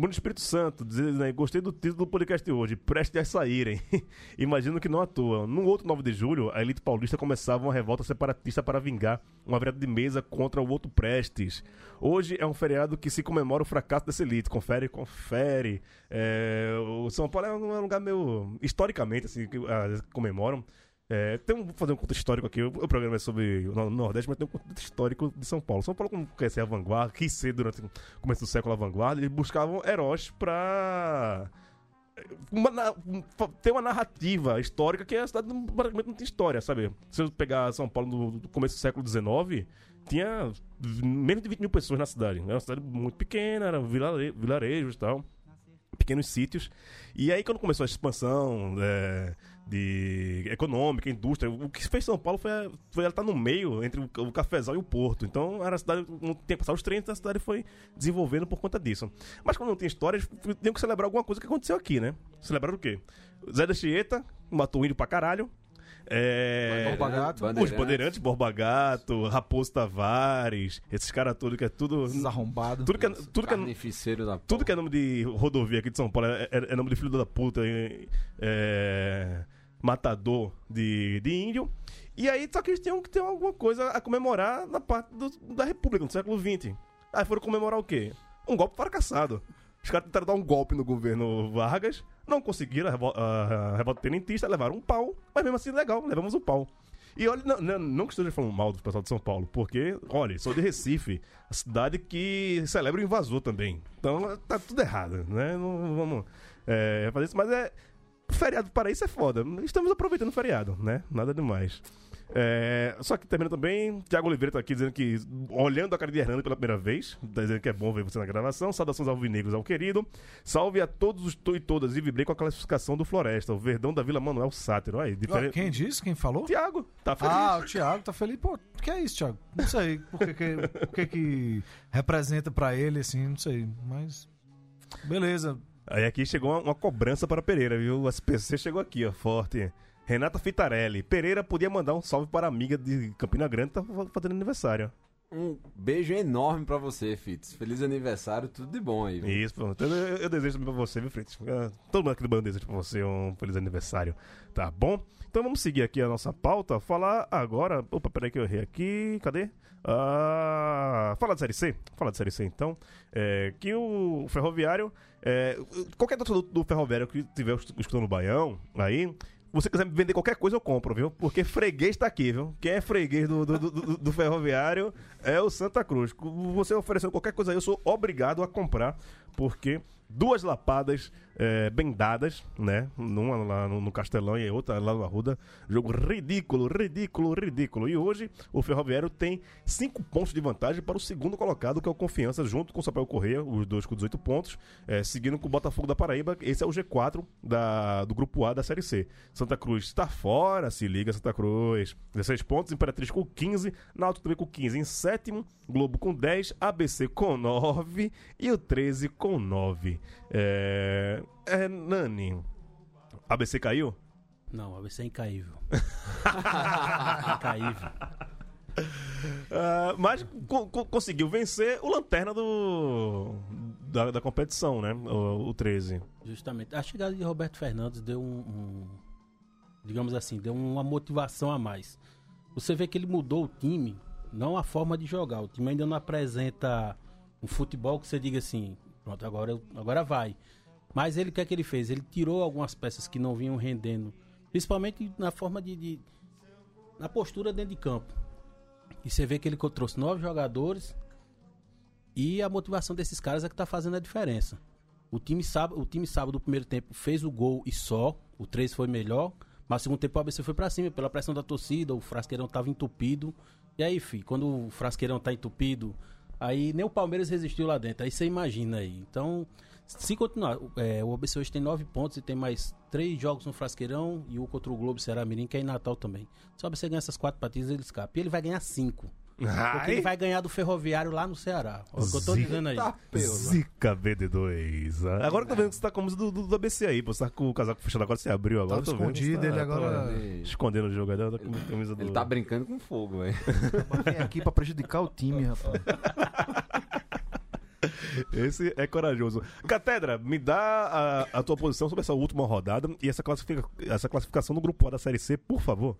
Bruno Espírito Santo, dizendo aí, gostei do título do podcast de hoje, preste a saírem. Imagino que não à toa. No outro 9 de julho, a elite paulista começava uma revolta separatista para vingar uma virada de mesa contra o outro Prestes. Hoje é um feriado que se comemora o fracasso dessa elite. Confere, confere. É, o São Paulo é um, é lugar meio. historicamente, assim, que ah, comemoram. É, tem um, vou fazer um conto histórico aqui. O, programa é sobre o Nor- Nordeste, mas tem um conto histórico de São Paulo. São Paulo, como quer a vanguarda, quis ser durante o começo do século a vanguarda, eles buscavam heróis pra. uma um- ter uma narrativa histórica que a cidade não, praticamente não tem história, sabe? Se eu pegar São Paulo no começo do século XIX, tinha menos de 20 mil pessoas na cidade. Era uma cidade muito pequena, era vilare, vilarejos e tal pequenos sítios. E aí, quando começou a expansão é, de econômica, indústria, o que fez São Paulo foi, foi ela estar no meio entre o, o cafezal e o porto. Então, era a cidade, não tinha que passar os trens, a cidade foi desenvolvendo por conta disso. Mas quando não tem história, tinham que celebrar alguma coisa que aconteceu aqui, né? Celebrar o quê? Zé da Chieta matou índio pra caralho. É, Borba Gato. Os Bandeirantes, Borba Gato, Raposo Tavares, esses caras todos que é tudo. Esses arrombados. Tudo que é, tudo que é, da tudo que é nome de rodovia aqui de São Paulo é, é- é nome de filho da puta, é, é, matador de, de índio. E aí, só que eles tinham que ter alguma coisa a comemorar na parte do- da República, no século XX. Aí foram comemorar o quê? Um golpe fracassado. Os caras tentaram dar um golpe no governo Vargas, não conseguiram, a, revol- a- revolta tenentista, levaram um pau, mas mesmo assim, legal, levamos o pau. E olha, não, não, não que esteja falando mal do pessoal de São Paulo, porque, olha, sou de Recife, a cidade que celebra o invasor também. Então tá tudo errado, né? Não vamos é, fazer isso, mas é. Feriado para isso é foda. Estamos aproveitando o feriado, né? Nada demais. É, só que termina também, Tiago Oliveira tá aqui dizendo que, olhando a cara de Hernando pela primeira vez, tá dizendo que é bom ver você na gravação. Saudações alvinegros ao querido. Salve a todos os to e todas e vibrei com a classificação do Floresta, o Verdão da Vila Manuel Sátiro. Aí, Ah, diferente. Quem disse? Quem falou? Tiago, tá feliz. Ah, o Thiago tá feliz. Pô, o que é isso, Thiago? Não sei. Por que, que, por que, que representa pra ele, assim, não sei. Mas. Beleza. Aí aqui chegou uma, uma cobrança para Pereira, viu? O SPC chegou aqui, ó, forte. Renata Fitarelli. Pereira podia mandar um salve para a amiga de Campina Grande, tá fa- fazendo aniversário. Um beijo enorme pra você, Fitz. Feliz aniversário, tudo de bom aí. viu? Isso, pronto. Eu, eu- eu desejo também pra você, viu, Fritz? Todo mundo aqui do Bando deseja pra você um feliz aniversário, tá bom? Então vamos seguir aqui a nossa pauta. Falar agora. Opa, peraí que eu errei aqui. Cadê? Ah, fala de Série C. Fala de Série C então. É, que o Ferroviário. é, qualquer torcedor do, do Ferroviário que estiver escutando o Baião, aí. Você quiser me vender qualquer coisa, eu compro, viu? Porque freguês tá aqui, viu? Quem é freguês do, do, do- do- ferroviário é o Santa Cruz. Você oferecendo qualquer coisa aí, eu sou obrigado a comprar, porque duas lapadas é, bem dadas, né? Uma lá no, no Castelão e outra lá no Arruda. Jogo ridículo, ridículo, ridículo. E hoje o Ferroviário tem cinco pontos de vantagem para o segundo colocado, que é o Confiança, junto com o Sapaio Correia, os dois com 18 pontos, é, seguindo com o Botafogo da Paraíba. Esse é o G4 da, do Grupo A da Série C. Santa Cruz está fora, se liga, Santa Cruz. 16 pontos, Imperatriz com 15, Náutico também com 15 em sétimo, Globo com 10, ABC com 9 e o 13 com 9. É, é Nani, ABC caiu? Não, ABC é incaível. incaível. Ah, mas co- co- conseguiu vencer o lanterna do da, da competição, né? O, o 13. Justamente. A chegada de Roberto Fernandes deu um, um- digamos assim, deu uma motivação a mais. Você vê que ele mudou o time, não a forma de jogar. O time ainda não apresenta um futebol que você diga assim, pronto, agora, agora vai. Mas ele, o que é que ele fez? Ele tirou algumas peças que não vinham rendendo, principalmente na forma de, de- na postura dentro de campo. E você vê que ele trouxe novos jogadores e a motivação desses caras é que tá fazendo a diferença. O time sabe, o time sábado do primeiro tempo fez o gol e só, o 3 foi melhor, mas no segundo tempo o ABC foi pra cima pela pressão da torcida, o Frasqueirão tava entupido. E aí, fi, quando o Frasqueirão tá entupido, aí nem o Palmeiras resistiu lá dentro. Aí você imagina aí. Então, se continuar, é, o ABC hoje tem nove pontos e tem mais três jogos no Frasqueirão e o contra o Globo Será Mirim, que é em Natal também. Se o ABC ganhar essas quatro partidas, ele escapa. E ele vai ganhar cinco. Porque ele vai ganhar do Ferroviário lá no Ceará. Olha o que eu tô Zica. dizendo aí. Zica BD2. Ah, Agora que eu tô vendo que você tá com a camisa do, do, do ABC aí, pô. Você tá com o casaco fechado agora, você abriu agora. Tava escondido, você tá- ele agora- tá Ele, Escondendo o jogador, tá com a camisa do. ele tá brincando com fogo, velho. Vem aqui pra prejudicar o time, rapaz. Esse é corajoso. Catedra, me dá a, a tua posição sobre essa última rodada e essa, classifica, essa classificação do grupo A da Série C, por favor.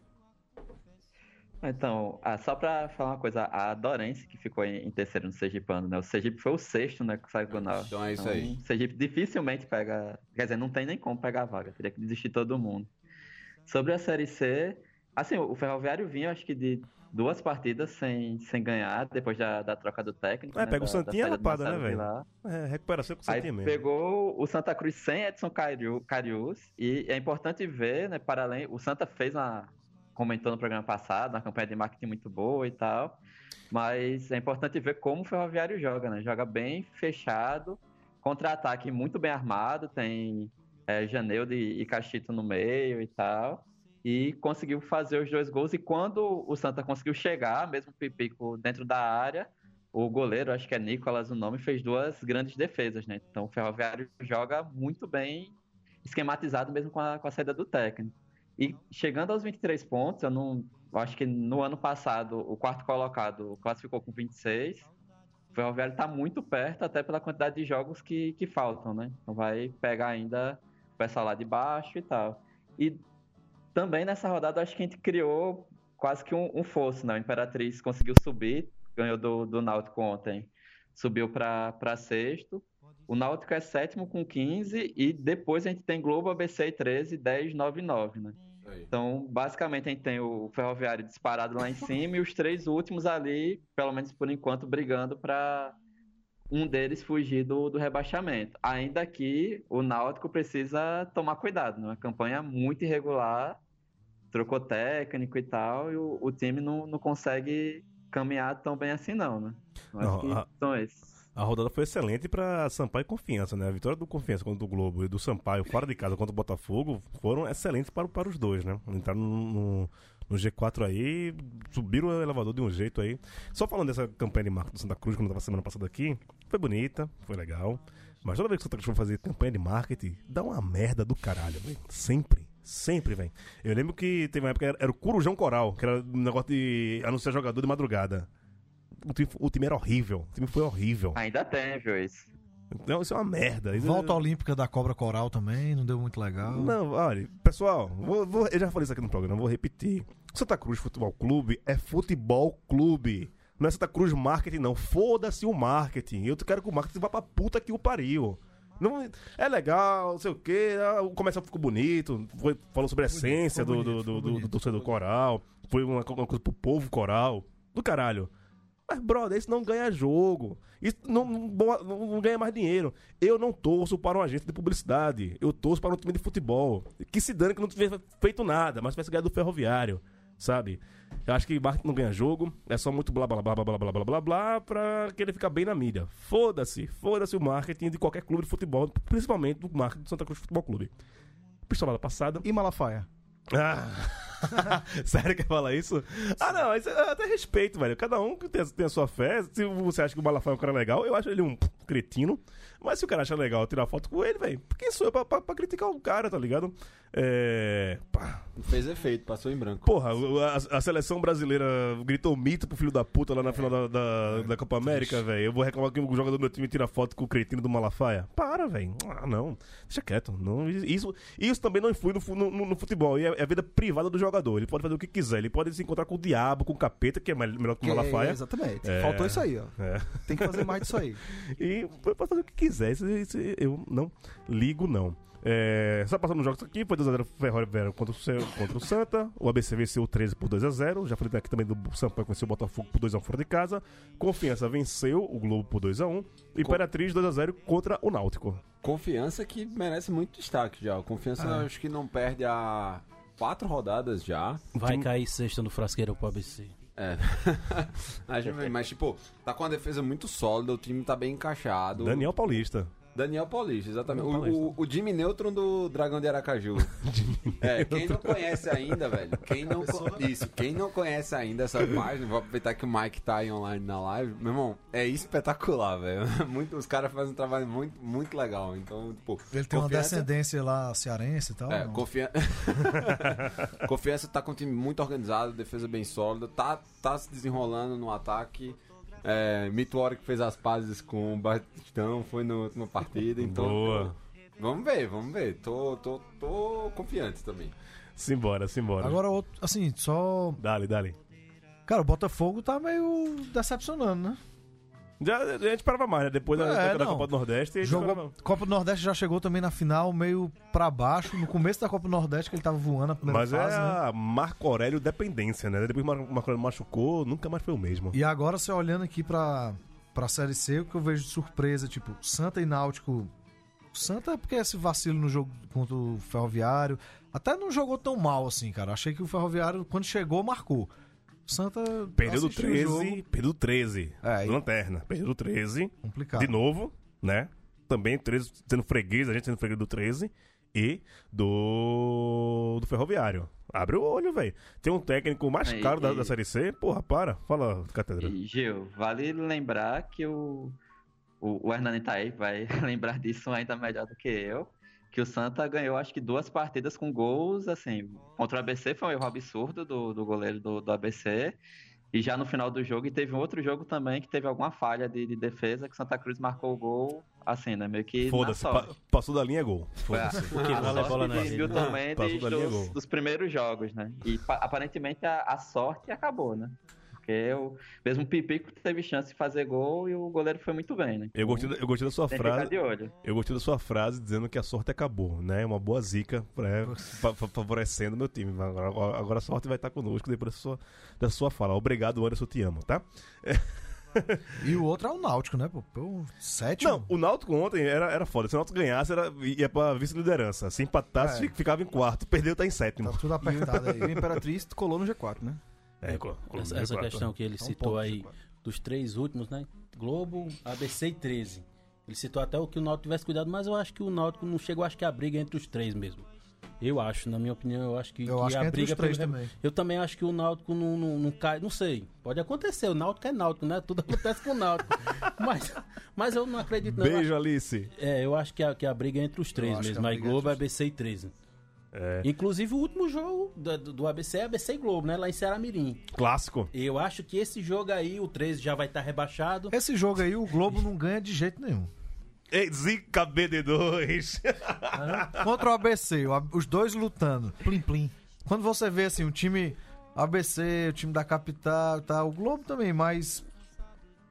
Então, ah, só pra falar uma coisa, a Dorense, que ficou em, em terceiro no Sergipano, né? O Sergipe foi o sexto, né, que saiu na Então é isso aí. O Sergipe dificilmente pega, quer dizer, não tem nem como pegar a vaga, teria que desistir todo mundo. Sobre a Série C, assim, o Ferroviário vinha, acho que de duas partidas sem, sem ganhar, depois da, da troca do técnico. É, né, pega o da- Santinha da e do lapada, né, velho? É, recuperação com o Aí Santinha mesmo. pegou o Santa Cruz sem Edson Cariu- Carius e é importante ver, né, para além, o Santa fez uma, comentou no programa passado, uma campanha de marketing muito boa e tal, mas é importante ver como o Ferroviário joga, né, joga bem fechado, contra-ataque muito bem armado, tem é, Janeudo e, e Cachito no meio e tal, e conseguiu fazer os dois gols, e quando o Santa conseguiu chegar, mesmo o Pipico dentro da área, o goleiro, acho que é Nicolas o nome, fez duas grandes defesas, né? Então o Ferroviário joga muito bem esquematizado mesmo com a, com a saída do técnico. E chegando aos 23 pontos, eu não. Eu acho que no ano passado, o quarto colocado classificou com 26. O Ferroviário está muito perto, até pela quantidade de jogos que, que faltam, né? Então vai pegar ainda o pessoal lá de baixo e tal. E também nessa rodada, acho que a gente criou quase que um, um fosso, né? O Imperatriz conseguiu subir, ganhou do, do Náutico ontem, subiu para sexto. O Náutico é sétimo com 15 e depois a gente tem Globo, ABC e 13, 10, 9 9, né? Aí. Então, basicamente, a gente tem o Ferroviário disparado lá em cima e os três últimos ali, pelo menos por enquanto, brigando para um deles fugir do, do rebaixamento. Ainda que o Náutico precisa tomar cuidado, né? Uma campanha muito irregular, trocou técnico e tal, e o, o time não, não consegue caminhar tão bem assim, não, né? Eu acho Não, que a- são esses. A rodada foi excelente pra Sampaio e Confiança, né? A vitória do Confiança contra o Globo e do Sampaio fora de casa contra o Botafogo foram excelentes para, para os dois, né? Entraram no, no- no G4 aí, subiram o elevador de um jeito aí. Só falando dessa campanha de marketing do Santa Cruz, quando eu tava semana passada aqui, foi bonita, foi legal. Mas toda vez que o Santa Cruz for fazer campanha de marketing, dá uma merda do caralho, velho. Sempre. Sempre, velho. Eu lembro que teve uma época, era, era o Corujão Coral, que era um negócio de anunciar jogador de madrugada. O time, o time era horrível. O time foi horrível. Ainda tem, viu, isso. Não, isso é uma merda. Isso Volta é... Olímpica da Cobra Coral também, não deu muito legal. Não, olha, pessoal, vou- vou- eu já falei isso aqui no programa, vou repetir. Santa Cruz Futebol Clube é futebol clube. Não é Santa Cruz Marketing, não. Foda-se o marketing. Eu quero que o marketing vá pra puta que o pariu. Não, é legal, não sei o quê. ah, O comercial ficou bonito. Foi, falou sobre a essência ficou do, do, bonito, do, do- do bonito. torcedor coral. Foi uma, uma coisa pro povo coral. Do caralho. Mas, brother, isso não ganha jogo. Isso não, não, não- ganha mais dinheiro. Eu não torço para um agente de publicidade. Eu torço para um time de futebol. Que se dane que não tivesse feito nada, mas tivesse ganhado do ferroviário. Sabe? Eu acho que marketing não ganha jogo. É só muito blá blá blá blá blá blá blá blá blá pra querer ficar bem na mídia. Foda-se. Foda-se o marketing de qualquer clube de futebol, principalmente do marketing do Santa Cruz Futebol Clube. Pistolada passada. E Malafaia? Ah. Sério que fala isso? Ah, não, isso eu até respeito, velho. Cada um que tem, tem a sua fé. Se você acha que o Malafaia é um cara legal, eu acho ele um cretino. Mas se o cara acha legal tirar foto com ele, velho, quem sou eu pra, pra- pra criticar o cara, tá ligado? É. Pá. Fez efeito, passou em branco. Porra, a, a seleção brasileira gritou mito pro filho da puta lá na final da, da, da Copa América, velho. Eu vou reclamar que o jogador do meu time tira foto com o cretino do Malafaia. Para, velho. Ah, não. Deixa quieto. Não, isso, isso também não influi no, no, no- futebol. E é, é a vida privada do jogador. Ele pode fazer o que quiser. Ele pode se encontrar com o diabo, com o capeta, que é melhor que o Malafaia. exatamente. É. Faltou isso aí, ó. É. Tem que fazer mais disso aí. E pode fazer o que quiser. Isso, isso eu não ligo, não. É, só passando os jogos aqui, foi 2x0 Ferroviário contra o, contra o Santa. O ABC venceu o 13 por 2x0. Já falei aqui também do Sampaio que venceu o Botafogo por 2x1 fora de casa. Confiança venceu o Globo por 2x1. Imperatriz 2x0 contra o Náutico. Confiança que merece muito destaque já. Confiança Ah. acho que não perde há quatro rodadas já. Vai cair sexta no frasqueiro pro ABC. É. Mas, tipo, tá com uma defesa muito sólida, o time tá bem encaixado. Daniel Paulista. Daniel Paulista, exatamente. Daniel O, Paulista. o, o Jimmy Neutron do Dragão de Aracaju. é, quem não conhece ainda, velho. Quem não Isso, quem não conhece ainda essa página, vou aproveitar que o Mike tá aí online na live. Meu irmão, é espetacular, velho. Muito, os caras fazem um trabalho muito, muito legal. Então, tipo. Ele tem uma confiança- descendência lá cearense e tal. é, não? confia... Confiança tá com um time muito organizado, defesa bem sólida, tá, tá se desenrolando no ataque. É, Mituori que fez as pazes com o Batistão, foi na última partida, então. Boa. Vamos ver, vamos ver. Tô, tô, tô confiante também. Simbora, simbora. Agora, outro, assim, só. Dale, dale. Cara, o Botafogo tá meio decepcionando, né? Já, a gente esperava mais, né? Depois da, É, da-. Copa do Nordeste. Jogou, Copa do Nordeste já chegou também na final, meio pra baixo. No começo da Copa do Nordeste, que ele tava voando a primeira Mas fase, é né? a Marco Aurélio dependência, né? Depois que o Marco Aurélio machucou, nunca mais foi o mesmo. E agora, você olhando aqui pra, pra Série C, o que eu vejo de surpresa, tipo, Santa e Náutico. Santa é porque esse vacilo no jogo contra o Ferroviário. Até não jogou tão mal assim, cara. Achei que o Ferroviário, quando chegou, marcou. Santa. Perdeu do assistiu o 13, jogo, perdeu do 13. É, e- Lanterna. Perdeu do 13. Complicado. De novo, né? Também 13 sendo freguês, a gente sendo freguês do 13 e do do Ferroviário. Abre o olho, velho. Tem um técnico mais Aí, caro da, e- da Série C. Porra, para. Fala, Catedra. E, Gil, vale lembrar que o, o, o Hernani tá aí, vai lembrar disso ainda melhor do que eu. Que o Santa ganhou acho que duas partidas com gols, assim, contra o ABC foi um erro absurdo do, do goleiro do, do ABC, e já no final do jogo, e teve um outro jogo também que teve alguma falha de, de defesa, que Santa Cruz marcou o gol, assim, né, meio que Foda-se, pa- passou da linha é gol. Foda-se. O que a bola de. Milton Mendes dos, dos primeiros jogos, né? E pa- aparentemente a, a sorte acabou, né? Porque o, mesmo o Pipico teve chance de fazer gol e o goleiro foi muito bem, né? Eu gostei, da- eu gostei da sua Tem frase. de olho. Eu gostei da sua frase dizendo que a sorte acabou, né? Uma boa zica, né? fa- fa- favorecendo meu time. Agora, agora- a sorte vai estar conosco depois da sua, da sua fala. Obrigado, Anderson, te amo, tá? E o outro é o Náutico, né? Pô, Pô, sétimo. Não, o Náutico ontem era, era foda. Se o Náutico ganhasse, era, ia pra vice-liderança. Se empatasse, É. fi- ficava em quarto. Perdeu, tá em sétimo. Tá tudo apertado E o aí. Imperatriz colou no G4, né? É, Essa, essa G4. questão que ele um citou ponto, aí, G4. dos três últimos, né? Globo, ABC e 13. Ele citou até o que o Náutico tivesse cuidado, mas eu acho que o Náutico não chegou, acho que a briga é entre os três mesmo. Eu acho, na minha opinião, eu acho que, Eu que acho a que é entre briga os três pelo- também. Eu também acho que o Náutico não, não, não cai, não sei. Pode acontecer, o Náutico é Náutico, né? Tudo acontece com o Náutico. mas, mas eu não acredito não. Eu Beijo, Alice. acho- é, eu acho que a, que a briga é entre os três acho que mesmo. Aí briga é Globo, os ABC e 13. É, Inclusive o último jogo do, do- ABC é ABC e Globo, né? Lá em Ceará-Mirim. clássico. Eu acho que esse jogo aí, o 13 já vai estar rebaixado. Esse jogo aí, o Globo não ganha de jeito nenhum. Zica BD2. Contra o ABC, os dois lutando. Plim, plim. Quando você vê assim, o time ABC, o time da capital, tá, o Globo também, mas.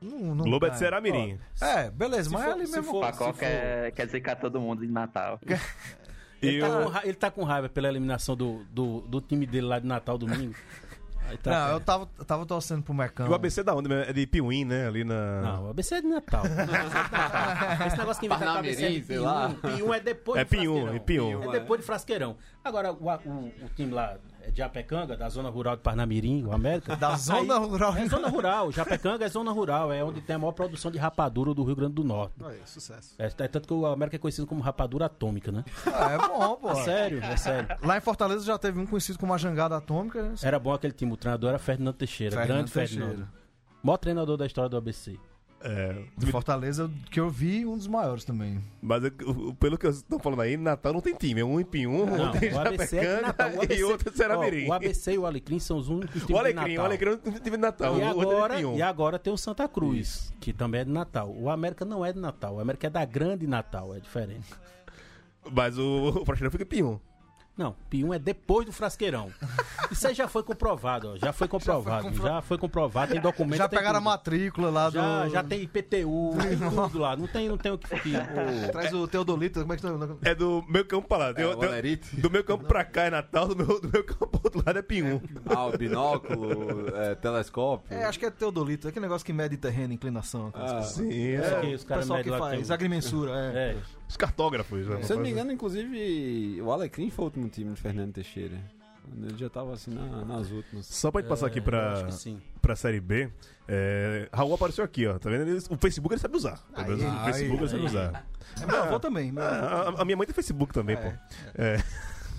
Não, não Globo é de ganha. Ceará-Mirim. É, beleza, Se mas for- é ali mesmo. for- Pacó se quer, quer zicar todo mundo em Natal. Ele, tá com, ele tá com raiva pela eliminação do, do, do time dele lá de Natal domingo. Aí tá- Não, eu tava, eu tava torcendo pro Mecão. E o ABC da onde? É de Piuí, né? Ali na. Não, o ABC é de Natal. Esse negócio que inventa a cabeça é de. Pium. Pium é depois É de Pium, Frasqueirão. é Pium. É depois de Frasqueirão. Agora, o, o, o time lá é de Apecanga, da zona rural de Parnamirim, o América. Da zona Aí- rural. É zona rural. Japecanga é zona rural. É onde tem a maior produção de rapadura do Rio Grande do Norte. Aí, sucesso. É, é tanto que o América é conhecido como rapadura atômica, né? Ah, é bom, pô. É sério, é sério. Lá em Fortaleza já teve um conhecido como a jangada atômica. Era bom aquele time. O treinador era Ferdinando Teixeira. grande Ferdinando. Maior treinador da história do ABC. É, De Fortaleza, que eu vi, um dos maiores também. mas o- pelo que eu estou falando aí, Natal não tem time. É um em Pium, Não, outro em o ABC é de Natal. O Japecanga ABC e outro em Ceará-Mirim. Ó, O ABC e o Alecrim são os únicos times O de Alecrim, Natal. o Alecrim não tem time de Natal. E é de agora, e agora tem o Santa Cruz, que também é de Natal. O América não é de Natal. O América é da Grande Natal, é diferente. Mas o, o Frasqueirão fica em Pium. Não, Pium é depois do Frasqueirão. Isso aí já foi comprovado, ó. Já foi comprovado. Já foi comprovado, tem documento. já tem pegaram a matrícula lá do. Já, já tem IPTU, tem tudo lá. Não tem, não tem o que. que- o- Traz o Teodolito, como é que tá? É do meu campo pra lá. É, o tem- Valerite. do meu campo pra cá é Natal, do meu, do meu campo pro outro lado é Pium. Ah, o binóculo, é, telescópio. É, acho que é Teodolito, aquele negócio que mede terreno, inclinação. aquelas Ah, coisas. Sim, Isso é. aqui, os O caras pessoal que medem lá faz, agrimensura, é. É. Os cartógrafos. né? Se eu não me engano, inclusive, o Alecrim foi o último time de Fernando Teixeira. Ele já tava assim na- nas últimas. Só pra gente passar aqui É, eu pra, pra Série B, é, Raul apareceu aqui, ó. Tá vendo? Ele- o Facebook ele sabe usar. Tá vendo? o Aí, Facebook ele sabe aí. usar. É meu avô também. meu avô. Ah, a, a minha mãe tem Facebook também, pô. É.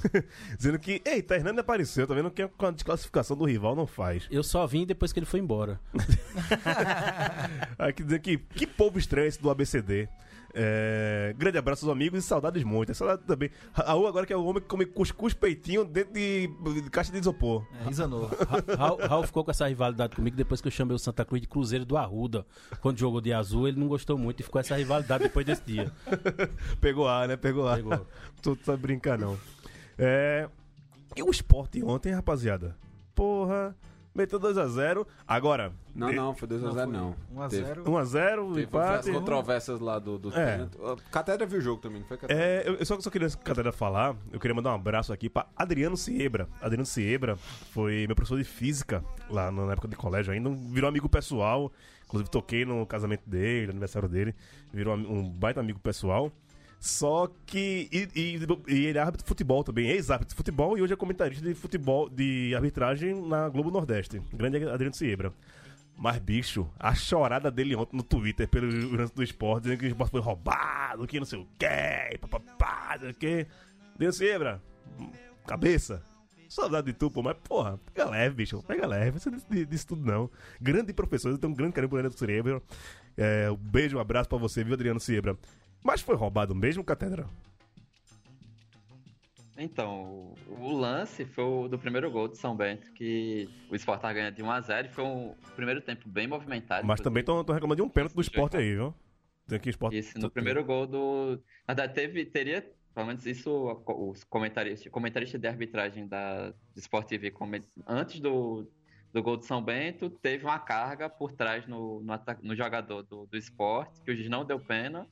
Dizendo que, eita, Hernando apareceu, tá vendo que a desclassificação do rival não faz. Eu só vim depois que ele foi embora. Aqui dizendo que, que povo estranho esse do ABCD. É, grande abraço aos amigos e saudades muitas. Saudade também. Raul agora que é o homem que come cuscuz peitinho dentro de, de caixa de isopor. É, Isanou. Ra- Raul, Raul ficou com essa rivalidade comigo depois que eu chamei o Santa Cruz de Cruzeiro do Arruda. Quando jogou de azul, ele não gostou muito e ficou essa rivalidade depois desse dia. Pegou ar, né? Pegou ar. Pegou. Tu sabe brincar, não. É. E o esporte ontem, rapaziada? Porra. Meteu 2x0. Agora. Não, não, foi 2x0 não. 1x0. 1x0, Teve as empate. controvérsias lá do, do É. Catedra viu o jogo também, não foi Catedra? É, eu eu só, só queria, Catarina, falar, eu queria mandar um abraço aqui pra Adriano Siebra. Adriano Siebra foi meu professor de física lá na época de colégio ainda, virou amigo pessoal, inclusive toquei no casamento dele, no aniversário dele, virou um baita amigo pessoal. Só que. E, e- e ele é árbitro de futebol também, ex-árbitro de futebol e hoje é comentarista de futebol, de arbitragem na Globo Nordeste. Grande Adriano Siebra. Mas, bicho, a chorada dele ontem no Twitter pelo lance do esporte, dizendo que o esporte foi roubado, que não sei o quê, papapá, não sei o quê. Adriano Siebra, cabeça. Saudade de tu, pô, mas porra, pega leve, bicho, pega leve, não precisa disso, disso tudo não. Grande professor, eu tenho um grande carinho por Adriano Siebra. É, um beijo, um abraço pra você, viu, Adriano Siebra. Mas foi roubado mesmo, Catedra? Então, o, lance foi o do primeiro gol de São Bento, que o Sport ganhando de 1x0 e foi um primeiro tempo bem movimentado. Mas também estão reclamando de um pênalti do esporte aí, viu? Tem aqui esporte. Isso, no primeiro gol do. Na verdade, teve, teria, pelo menos isso, os comentaristas, comentarista de arbitragem da Sport TV, antes do, do gol de São Bento, teve uma carga por trás no, no, no jogador do, do Sport, que o juiz não deu pena.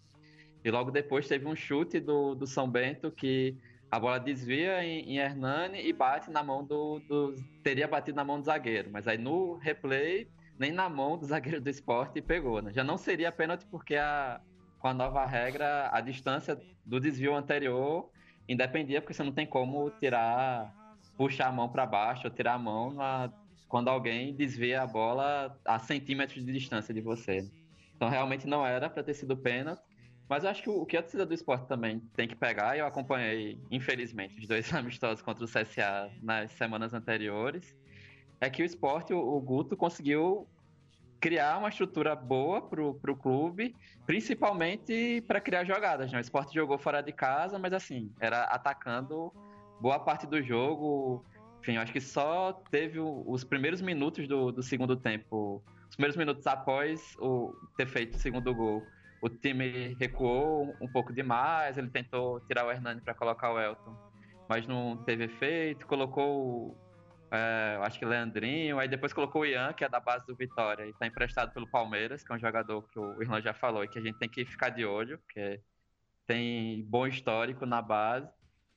E logo depois teve um chute do, do São Bento que a bola desvia em, em Hernani e bate na mão do, do. Teria batido na mão do zagueiro. Mas aí no replay, nem na mão do zagueiro do esporte pegou, né? Já não seria pênalti porque a, com a nova regra, a distância do desvio anterior independia, porque você não tem como tirar, puxar a mão para baixo ou tirar a mão na- quando alguém desvia a bola a centímetros de distância de você. Então realmente não era para ter sido pênalti. Mas eu acho que o, o que a torcida do esporte também tem que pegar, eu acompanhei, infelizmente, os dois amistosos contra o CSA nas semanas anteriores, é que o esporte, o, o Guto, conseguiu criar uma estrutura boa pro, pro clube, principalmente para criar jogadas. Né? O esporte jogou fora de casa, mas assim, era atacando boa parte do jogo. Enfim, eu acho que só teve o- os primeiros minutos do, do segundo tempo, os primeiros minutos após o, ter feito o segundo gol. O time recuou um pouco demais, ele tentou tirar o Hernani para colocar o Elton, mas não teve efeito. Colocou, é, acho que Leandrinho, aí depois colocou o Ian, que é da base do Vitória, e está emprestado pelo Palmeiras, que é um jogador que o Irlan já falou e que a gente tem que ficar de olho, porque tem bom histórico na base.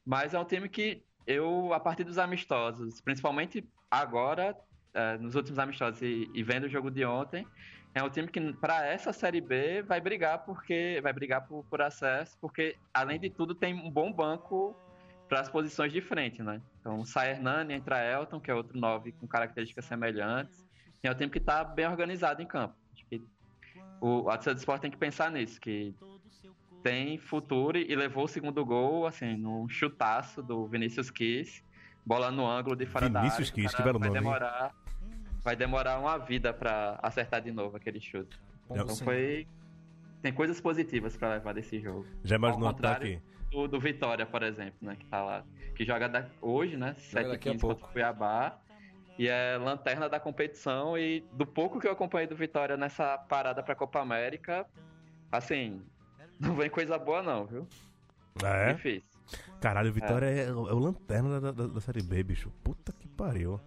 Mas é um time que eu, a partir dos amistosos, principalmente agora, eh, nos últimos amistosos e, e vendo o jogo de ontem, é um time que para essa série B vai brigar porque vai brigar por, por acesso, porque além de tudo tem um bom banco para as posições de frente, né? Então sai Hernani, entra Elton, que é outro 9 com características semelhantes. E é um time que está bem organizado em campo. Acho que o a torcida do esporte tem que pensar nisso, que tem futuro e levou o segundo gol, assim, num chutaço do Vinícius Kiss, bola no ângulo de fora Vinícius da área. Kiss, O que belo nome, demorar, vai demorar uma vida pra acertar de novo aquele chute. Então sim. foi tem coisas positivas pra levar desse jogo. Já imaginou Ao ataque? contrário do, do Vitória, por exemplo, né, que tá lá, que joga da- hoje, né, 7 daqui a 15 pouco. contra o Cuiabá. E é lanterna da competição e do pouco que eu acompanhei do Vitória nessa parada pra Copa América, assim, não vem coisa boa não, viu? Ah, é? Difícil. Caralho, o Vitória é, o- é o lanterna da, da, da Série B, bicho. Puta que pariu.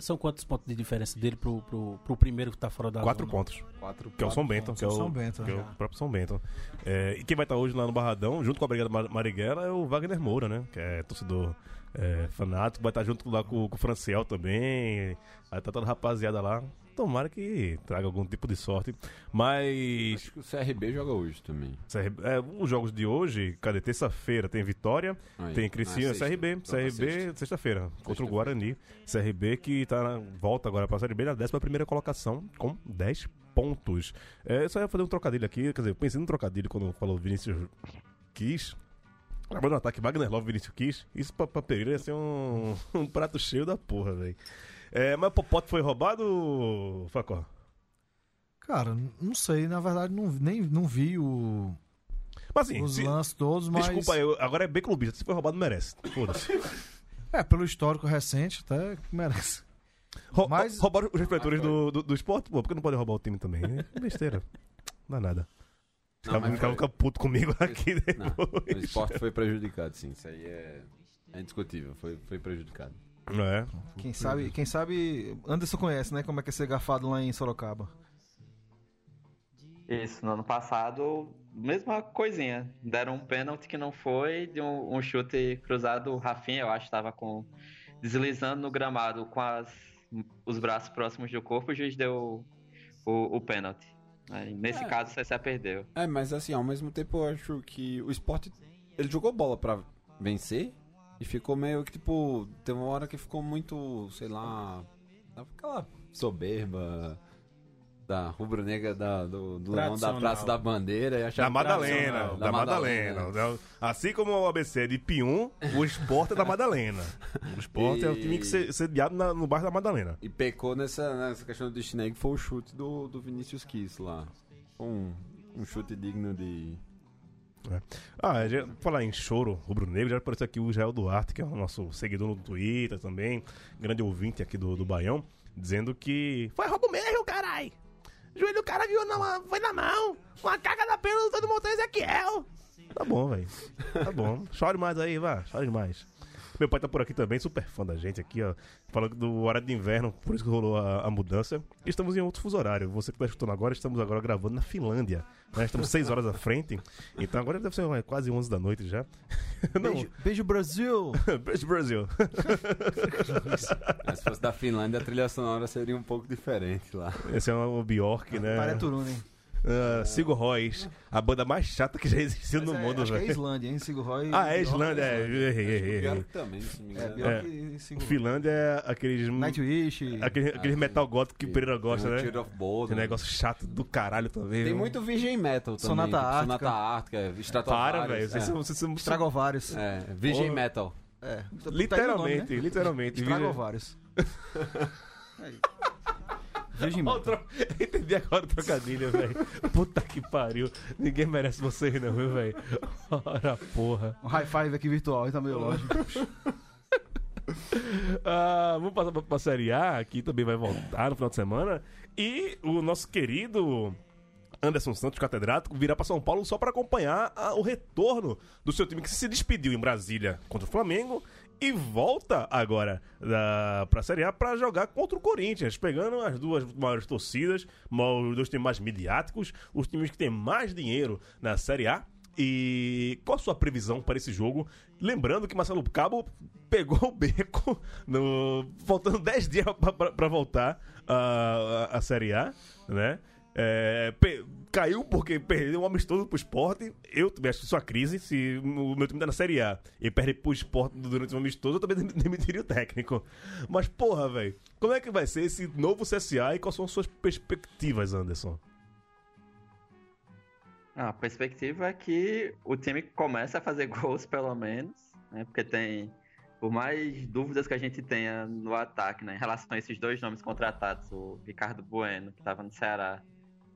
São quantos pontos de diferença dele pro, pro, pro primeiro que tá fora da Quatro zona? pontos. Quatro, Que é o São Bento. Que é o, São Bento, que é o né? próprio São Bento. É, e quem vai estar hoje lá no Barradão, junto com a Brigada Mar- Marighella, é o Wagner Moura, né? Que é torcedor é, fanático. Vai estar junto lá com, com o Franciel também. Vai estar toda a rapaziada lá. Tomara que traga algum tipo de sorte. Mas Acho que o CRB joga hoje também. CRB é, os jogos de hoje, cadê? Terça-feira tem Vitória, Aí. tem Criciúma, sexta. CRB, Então CRB sexta. sexta-feira, contra o. Guarani. CRB que tá na, volta agora pra Série B na 11 primeira colocação com 10 pontos. É, só ia fazer um trocadilho aqui, quer dizer, eu pensei num trocadilho quando falou Vinícius Quis. Agora no ataque Wagner Love Vinícius Quis. Isso pra, pra Pereira ia ser um, um prato cheio da porra, velho. É, mas o Popote foi roubado, Facó? Cara, não sei, na verdade não, nem, não vi o, Mas assim, os se- lances todos, mas. desculpa, eu, agora é bem clubista. Se foi roubado, merece. Foda-se. É, pelo histórico recente, até merece. Rou- Mas- Roubaram os refletores do, do, do esporte? Pô, por que não pode roubar o time também? É besteira. Não dá nada. Os caras ficam foi- ficar puto comigo aqui Não, o esporte foi prejudicado, sim. Isso aí é, é indiscutível. Foi, foi prejudicado. Não é? Quem sabe, quem sabe. Anderson conhece, né? Como é que é ser garfado lá em Sorocaba. Isso, no ano passado, mesma coisinha. Deram um pênalti que não foi, de um, um chute cruzado, o Rafinha, eu acho, estava com deslizando no gramado com as, os braços próximos do corpo, o juiz deu o, o pênalti. Aí, nesse É. caso, o CSA perdeu. É, mas assim, ao mesmo tempo eu acho que o esporte. Ele jogou bola pra vencer e ficou meio que tipo. Teve uma hora que ficou muito, sei lá. Aquela soberba da rubro-negra da, do, do Leão da. Praça da Bandeira. E achava Da Madalena. tradicional. Da, Madalena. Assim como o ABC é de Pium, o esporte é da Madalena. O esporte é o time que ser sediado na- no bairro da Madalena. E pecou nessa, nessa questão do destino aí, que foi o chute do, do Vinícius Kiss lá. Um, um chute digno de. Ah, já, falar em choro rubro-negro, já apareceu aqui o Israel Duarte, que é o nosso seguidor no Twitter também, grande ouvinte aqui do, do Baião, dizendo que foi roubo mesmo, carai! Joelho do cara viu na, foi na mão, uma caga da pena do Montanha Ezequiel! Tá bom, velho. Tá bom. Chore mais aí, vá. Chore mais. Meu pai tá por aqui também, super fã da gente aqui, ó. Falando do horário de inverno, por isso que rolou a, a mudança. E estamos em outro fuso horário. Você que tá escutando agora, estamos agora gravando na Finlândia. Né? Estamos 6 horas à frente. Então agora deve ser ué, quase 11 da noite já. Não, Beijo, beijo Brasil! beijo Brasil. Mas se fosse da Finlândia, a trilha sonora seria um pouco diferente lá. Esse é o Bjork, né? Para Turunen. Uh, Sigo Royce, a banda mais chata que já existiu no Mas é, mundo, acho que é velho. Islândia, hein? Sigur Roy. Ah, é Islândia, é. Errei, errei, errei. Pior também, se me É, engano. pior É. que Sigur. Finlândia é aqueles. Nightwish. Aquele, aquele metal gótico que o Pereira gosta, né? Tear of Bold, né? negócio chato do caralho também. Tem muito Virgin Metal também. Sonata tipo, Ártica. Sonata Ártica, Para, Stratovarius. velho. é. Vocês são. Vocês são vários. É, Virgin Porra. Metal. É. Tá aí o nome, Literalmente, né? literalmente. Estragou vários. Aí. Virgin Ó, o Metal. tro- Entendi agora o trocadilho, velho. Puta que pariu. Ninguém merece vocês, não, viu, velho? Ora, porra. Um high five aqui virtual, hein? Tá meio longe. Ah, vamos passar pra, pra Série A, que também vai voltar no final de semana. E o nosso querido Anderson Santos, catedrático, virá pra São Paulo só pra acompanhar ah, o retorno do seu time que se despediu em Brasília contra o Flamengo e volta agora da, pra Série A pra jogar contra o Corinthians, pegando as duas maiores torcidas, os dois times mais midiáticos, os times que têm mais dinheiro na Série A. E qual a sua previsão para esse jogo? Lembrando que Marcelo Cabo pegou o beco no faltando 10 dias para voltar a Série A, né? É, caiu porque perdeu um amistoso pro esporte. Eu também acho isso uma crise. Se o meu time tá na Série A e perde pro esporte durante um amistoso, eu também dem- demitiria o técnico. Mas, porra, velho, como é que vai ser esse novo CSA e quais são as suas perspectivas, Anderson? Ah, A perspectiva é que o time comece a fazer gols, pelo menos, né? Porque tem, por mais dúvidas que a gente tenha no ataque, né? Em relação a esses dois nomes contratados, o Ricardo Bueno, que estava no Ceará,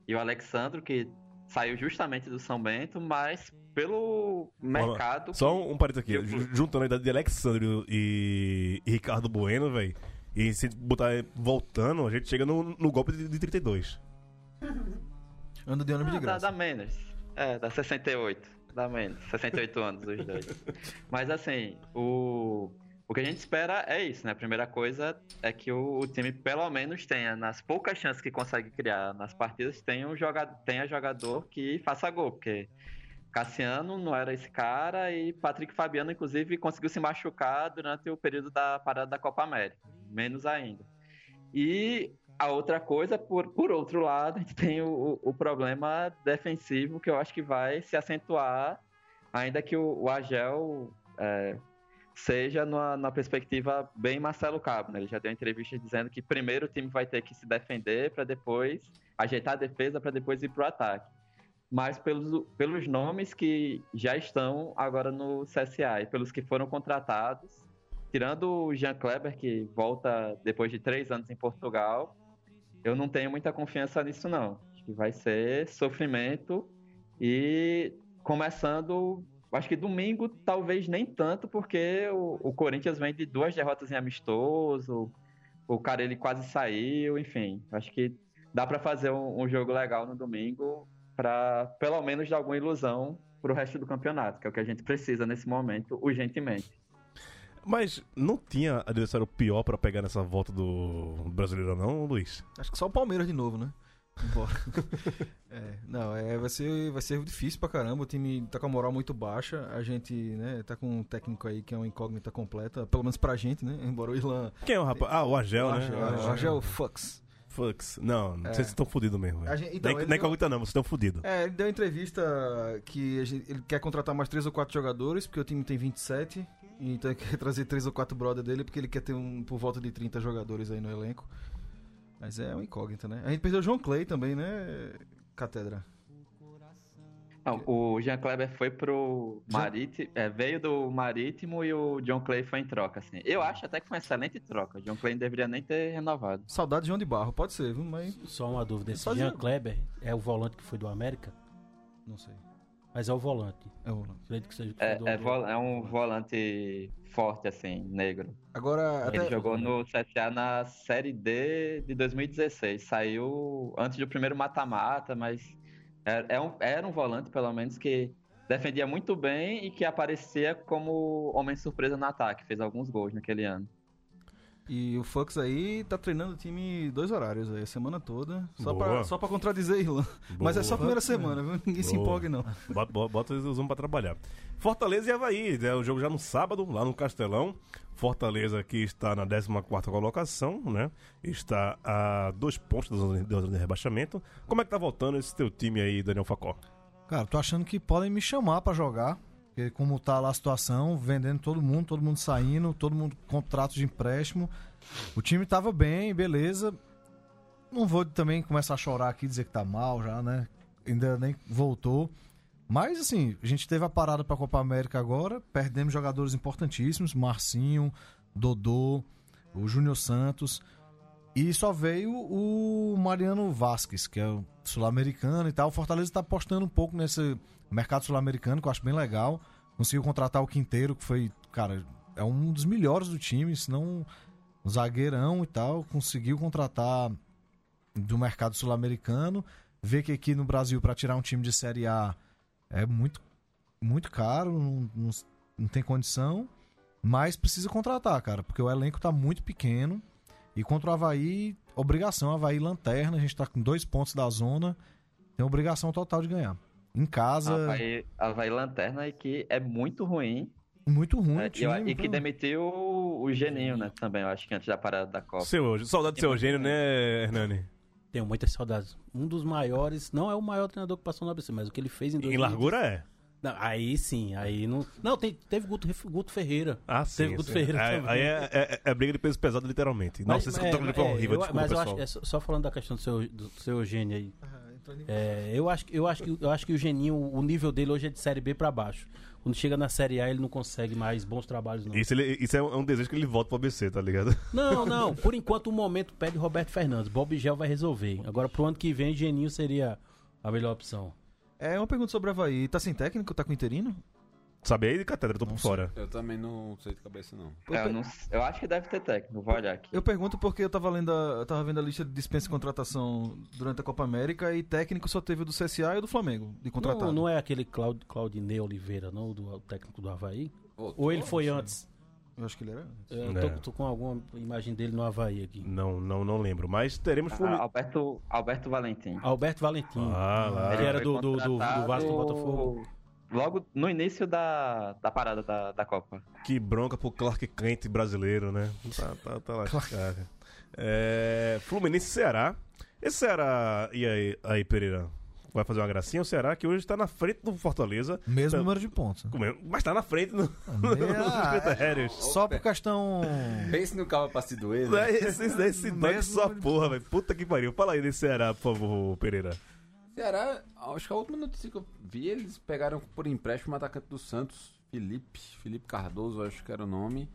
e o Alexandro, que saiu justamente do São Bento, mas pelo mercado... Só um, um parênteses aqui, Eu- ju- juntando a idade de Alexandre e, e Ricardo Bueno, velho. E se botar voltando, a gente chega no, no golpe de, de 32. Anda de ônibus de Ah, dá, graça. dá menos. É, dá 68. Dá menos. 68 anos os dois. Mas assim, o, o que a gente espera é isso, né? A primeira coisa é que o, o time pelo menos tenha, nas poucas chances que consegue criar nas partidas, tenha, um jogador, tenha jogador que faça gol, porque Cassiano não era esse cara e Patrick Fabiano, inclusive, conseguiu se machucar durante o período da parada da Copa América. Menos ainda. E a outra coisa, por, por outro lado, a gente tem o, o problema defensivo que eu acho que vai se acentuar, ainda que o, o Agel é, seja numa, numa perspectiva bem Marcelo Cabo. Né? Ele já deu entrevista dizendo que primeiro o time vai ter que se defender para depois ajeitar a defesa para depois ir para o ataque. Mas pelos, pelos nomes que já estão agora no CSA e pelos que foram contratados, tirando o Jean Kleber, que volta depois de três anos em Portugal, eu não tenho muita confiança nisso, não. Acho que vai ser sofrimento e começando, acho que domingo talvez nem tanto, porque o, o Corinthians vem de duas derrotas em amistoso, o cara ele quase saiu, enfim. Acho que dá para fazer um, um jogo legal no domingo para pelo menos dar alguma ilusão pro resto do campeonato, que é o que a gente precisa nesse momento, urgentemente. Mas não tinha adversário pior pra pegar nessa volta do brasileiro, não, Luiz? Acho que só o Palmeiras de novo, né? Embora. é, não, é, vai, ser, vai ser difícil pra caramba. O time tá com a moral muito baixa. A gente, né, tá com um técnico aí que é uma incógnita completa, pelo menos pra gente, né? Embora o Irlan. Quem é o rapaz? Ah, o Argel, o né? Argel, o Argel Fux. Fucks. Não, não É. sei se estão fodidos mesmo. A gente- então, nem, nem deu- incógnita não, vocês estão fodidos. É, ele deu uma entrevista que gente- ele quer contratar mais três ou quatro jogadores, porque o time tem 27. Então ele quer trazer três ou quatro brother dele, porque ele quer ter um por volta de 30 jogadores aí no elenco. Mas é uma incógnita, né? A gente perdeu o João Clay também, né? Catedra. Não, o Jean Kleber foi pro Marítimo, é, veio do Marítimo e o John Clay foi em troca, assim. Eu acho até que foi uma excelente troca. O John Clay não deveria nem ter renovado. Saudade de João de Barro, pode ser, viu? Mas Só uma dúvida. Esse Jean Kleber é o volante que foi do América? não sei. Mas é o volante. É o volante. Acredito que seja É, do- é, vo- é um volante forte, assim, negro. Agora, Ele até, jogou no CSA na Série D de 2016. Saiu antes do primeiro mata-mata, mas era, é um, era um volante, pelo menos, que defendia muito bem e que aparecia como homem surpresa no ataque. Fez alguns gols naquele ano. E o Fux aí tá treinando o time dois horários aí, a semana toda. Só Boa. pra, só pra contradizer Irlan. Mas é só a primeira semana, viu? Ninguém se Boa. empolgue, não. Bota, bota, bota os homens pra trabalhar. Fortaleza e Havaí, é o jogo já no sábado, lá no Castelão. Fortaleza que está na 14 colocação, né? Está a dois pontos da zona, da zona de rebaixamento. Como é que tá voltando esse teu time aí, Daniel Facó? Cara, tô achando que podem me chamar pra jogar. Como tá lá a situação, vendendo todo mundo, todo mundo saindo, todo mundo contrato de empréstimo. O time tava bem, beleza. Não vou também começar a chorar aqui, dizer que tá mal já, né? Ainda nem voltou. Mas assim, a gente teve a parada pra Copa América agora, perdemos jogadores importantíssimos, Marcinho, Dodô, o Júnior Santos. E só veio o Mariano Vasquez, que é sul-americano e tal. O Fortaleza tá apostando um pouco nesse mercado sul-americano, que eu acho bem legal. Conseguiu contratar o Quinteiro, que foi, cara, é um dos melhores do time, se não um zagueirão e tal. Conseguiu contratar do mercado sul-americano. Vê que aqui no Brasil, para tirar um time de Série A, é muito, muito caro, não, não, não tem condição. Mas precisa contratar, cara, porque o elenco tá muito pequeno. E contra o Havaí, obrigação, Havaí lanterna, a gente tá com dois pontos da zona, tem obrigação total de ganhar. Em casa, Havaí, Havaí Lanterna e que é muito ruim. muito ruim. né? o time, E, e que demitiu o Geninho, né? Também, eu acho que antes da parada da Copa. Seu, saudade do seu Eugênio, né, Hernani? Tenho muitas saudades. Um dos maiores, não é o maior treinador que passou no ABC, mas o que ele fez em Em 2000 largura é. Não, aí sim, aí não. Não, tem- teve Guto, Guto Ferreira. Ah, sim. Teve Guto sim. Ferreira Aí, também. aí é, é- é briga de peso pesado, literalmente. Nossa, esse é, foi é, horrível, eu- desculpa, Mas eu pessoal. acho, é só, falando da questão do seu, do seu Eugênio aí. É, eu, acho, que- eu, acho que, eu acho que o Geninho, o nível dele hoje é de Série B pra baixo. Quando chega na Série A, ele não consegue mais bons trabalhos, não. Isso, ele- isso é um é um desejo que ele volta pro ABC, tá ligado? Não, não. Por enquanto, o momento pede Roberto Fernandes. Bob Gel vai resolver. Agora, pro ano que vem, Geninho seria a melhor opção. É uma pergunta sobre o Havaí. Tá sem técnico? Tá com interino? Sabe aí de catedra, tô por fora. Eu também não sei de cabeça, não. Eu, É, eu, não- eu acho que deve ter técnico, vou olhar aqui. eu pergunto porque eu tava, lendo a, eu tava vendo a lista de dispensa e contratação durante a Copa América e técnico só teve o do CSA e o do Flamengo de contratado. Não, não é aquele Claud, Claudinei Oliveira, não, do o técnico do Havaí? Voltou? Ou ele foi antes? Eu acho que ele era. Eu É. tô, tô com alguma imagem dele no Havaí aqui. Não, não, não lembro. Mas teremos Ah, Fluminense. Alberto, Alberto Valentim. Alberto Valentim. Ah, lá. Ele era do, do, do, do Vasco do Botafogo. Logo no início da, da parada da, da Copa. Que bronca pro Clark Kent brasileiro, né? Tá, tá, tá lascado. É, Fluminense e Ceará. Esse Ceará. E aí, aí, Pereira? Vai fazer uma gracinha? O Ceará que hoje tá na frente do Fortaleza. Mesmo número de pontos. né? É? Mas tá na frente no, Ah, critérios. Só por questão. Pense no cabo pra se doer, É, Esse, esse, número de porra, velho. Puta que pariu. Fala aí desse Ceará, por favor, Pereira. Ceará, acho que a última notícia que eu vi, eles pegaram por empréstimo o atacante do Santos, Felipe, Felipe Cardoso, acho que era o nome.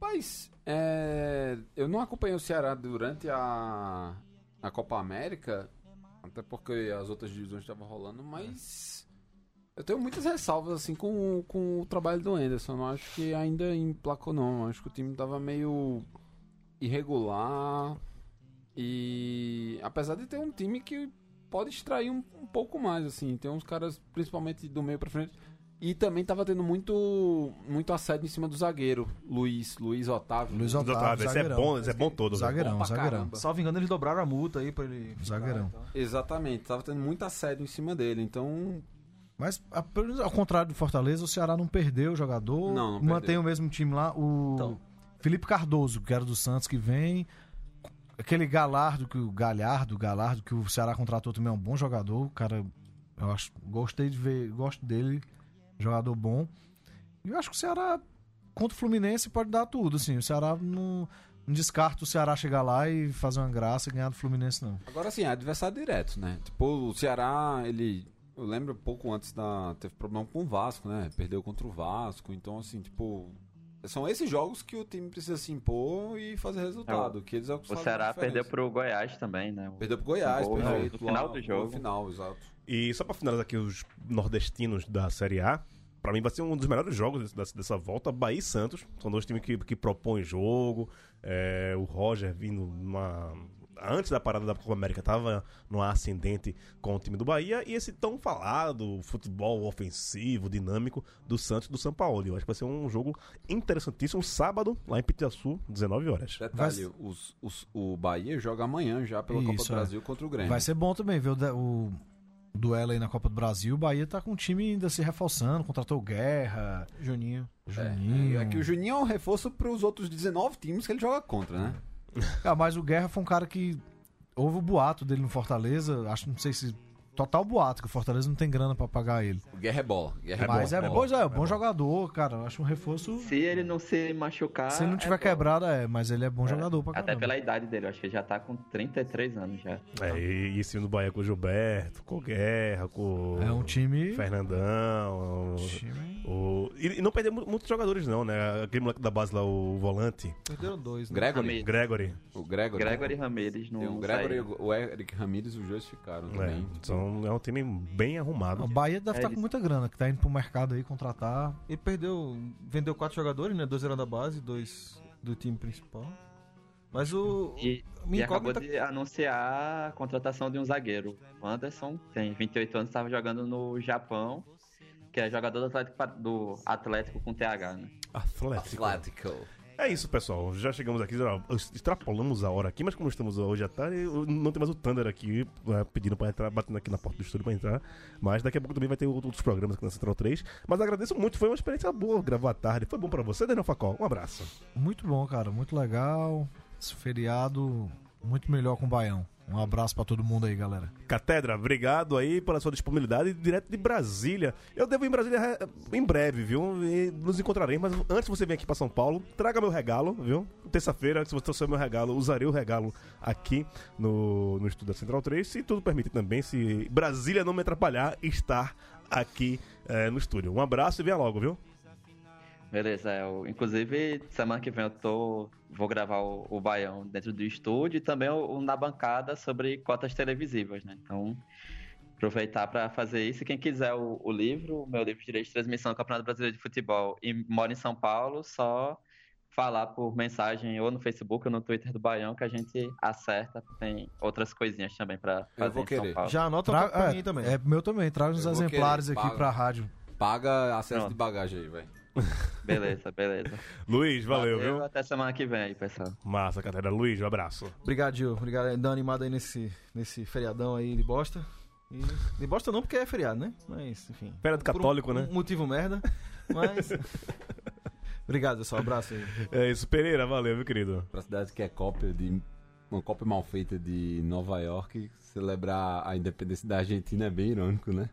Mas, é, eu não acompanhei o Ceará durante a, a Copa América, até porque as outras divisões estavam rolando, mas eu tenho muitas ressalvas assim com, com o trabalho do Anderson. Não acho que ainda emplacou, não. Acho que o time tava meio irregular. E apesar de ter um time que pode extrair um, um pouco mais, assim. Tem uns caras, principalmente do meio pra frente. E também tava tendo muito, muito assédio em cima do zagueiro, Luiz, Luiz Otávio. Luiz Otávio, Otávio, esse é bom, esse é bom todo. Zagueirão, Bom zagueirão. caramba. Salvo engano, eles dobraram a multa aí pra ele. ficar Zagueirão. e tal. Exatamente, tava tendo muito assédio em cima dele. Então, Mas, ao contrário do Fortaleza, o Ceará não perdeu o jogador. Não, não mantém perdeu. o mesmo time lá. O Então. Felipe Cardoso, que era do Santos, que vem. Aquele Galardo, que o Galhardo, Galardo, que o Ceará contratou também é um bom jogador. O cara, eu acho, gostei de ver, gosto dele. Jogador bom. E eu acho que o Ceará, contra o Fluminense, pode dar tudo. Assim, o Ceará não, não descarta o Ceará chegar lá e fazer uma graça e ganhar do Fluminense, não. agora sim, é adversário direto, né? Tipo, o Ceará, ele. Eu lembro pouco antes da. Teve problema com o Vasco, né? Perdeu contra o Vasco. Então, assim, tipo. são esses jogos que o time precisa se impor e fazer resultado. que eles é o Ceará perdeu pro Goiás também, né? O- Perdeu pro Goiás, gol perfeito. no final do jogo. No final, exato. E só pra finalizar aqui os nordestinos da Série A, pra mim vai ser um dos melhores jogos dessa, dessa volta, Bahia e Santos. São dois times que, que propõem jogo. É, o Roger vindo numa. Antes da parada da Copa América, tava numa ascendente com o time do Bahia. E esse tão falado futebol ofensivo, dinâmico do Santos e do São Paulo. Eu acho que vai ser um jogo interessantíssimo. Sábado, lá em Pitiaçu, 19 horas. Detalhe, os, os- o Bahia joga amanhã já pela Copa Isso, do é. Brasil contra o Grêmio. Vai ser bom também ver o duelo aí na Copa do Brasil. O Bahia tá com o time ainda se reforçando, contratou Guerra, Juninho. Juninho. É que o Juninho é um reforço pros outros 19 times que ele joga contra, né? Ah, mas o Guerra foi um cara que. Houve o boato dele no Fortaleza. Acho, não sei se. Total boato, que o Fortaleza não tem grana pra pagar ele. O Guerra é bola. Guerra é mas bola. é, bom, pois é, é é bom bom. jogador, cara. Eu acho um reforço. Se ele não se machucar. Se ele não é tiver bom. quebrado, é, mas ele é bom É, jogador pra Até caramba. pela idade dele, eu acho que ele já tá com 33 anos já. É, e, esse do Bahia com o Gilberto, com o Guerra, com É um time. Fernandão. o- time- O... E, não perder mu- muitos jogadores, não, né? Aquele moleque da base lá, o volante, Perderam dois, né? Gregory. Ramires. Gregory. O Gregory. Gregory Ramirez. Tem o Gregory e o Eric Ramirez, os dois ficaram É, também. São, é um time bem arrumado. O Bahia deve É, estar eles- com muita grana, que tá indo pro mercado aí contratar. E perdeu. Vendeu quatro jogadores, né? Dois eram da base, dois do time principal. Mas o. E, e acabou incógnita- de anunciar a contratação de um zagueiro. O Anderson tem 28 anos, estava jogando no Japão, que é jogador do Atlético, do Atlético com TH, né? Atlético. Atlético. É isso, pessoal. Já chegamos aqui, já extrapolamos a hora aqui, mas como estamos hoje à tarde, não tem mais o Thunder aqui é, pedindo pra entrar, batendo aqui na porta do estúdio pra entrar. Mas daqui a pouco também vai ter outros programas aqui na Central 3. Mas agradeço muito, foi uma experiência boa gravar à tarde. Foi bom pra você, Daniel Facol. Um abraço. Muito bom, cara. Muito legal. Esse feriado muito melhor com o Baião. Um abraço pra todo mundo aí, galera. Catedra, obrigado aí pela sua disponibilidade direto de Brasília. Eu devo ir em Brasília eh, em breve, viu? E nos encontraremos, mas antes você vir aqui pra São Paulo, traga meu regalo, viu? Terça-feira, se você trouxer meu regalo, usarei o regalo aqui no, no estúdio da Central 3, se tudo permite também, se Brasília não me atrapalhar, estar aqui eh, no estúdio. Um abraço e venha logo, viu? Beleza, é, eu, inclusive semana que vem eu tô, vou gravar o, o Baião dentro do estúdio e também o, o na bancada sobre cotas televisivas, né? Então, aproveitar para fazer isso. E quem quiser o, o livro, o meu livro de Direito de Transmissão do Campeonato Brasileiro de Futebol e mora em São Paulo, só falar por mensagem ou no Facebook ou no Twitter do Baião que a gente acerta. Tem outras coisinhas também para fazer vou em São querer. Paulo. Já anota Tra- pra, pra é, mim também. É meu também. Traz uns Eu vou exemplares querer, aqui paga. pra rádio. Paga acesso Pronto. de bagagem aí, velho. Beleza, beleza. Luiz, valeu, viu? Até semana que vem aí, pessoal. Massa, Catedra. Luiz, um abraço. Obrigado, Gil. Obrigado. Dando animado aí nesse, nesse feriadão aí de bosta. E, de bosta não, porque é feriado, né? Mas, enfim. Feriado Por um- católico, né? Um motivo merda. Mas. Obrigado, pessoal. Abraço aí. É isso, Pereira, valeu, meu querido. Pra cidade que é cópia de. Uma cópia mal feita de Nova York, celebrar a independência da Argentina é bem irônico, né?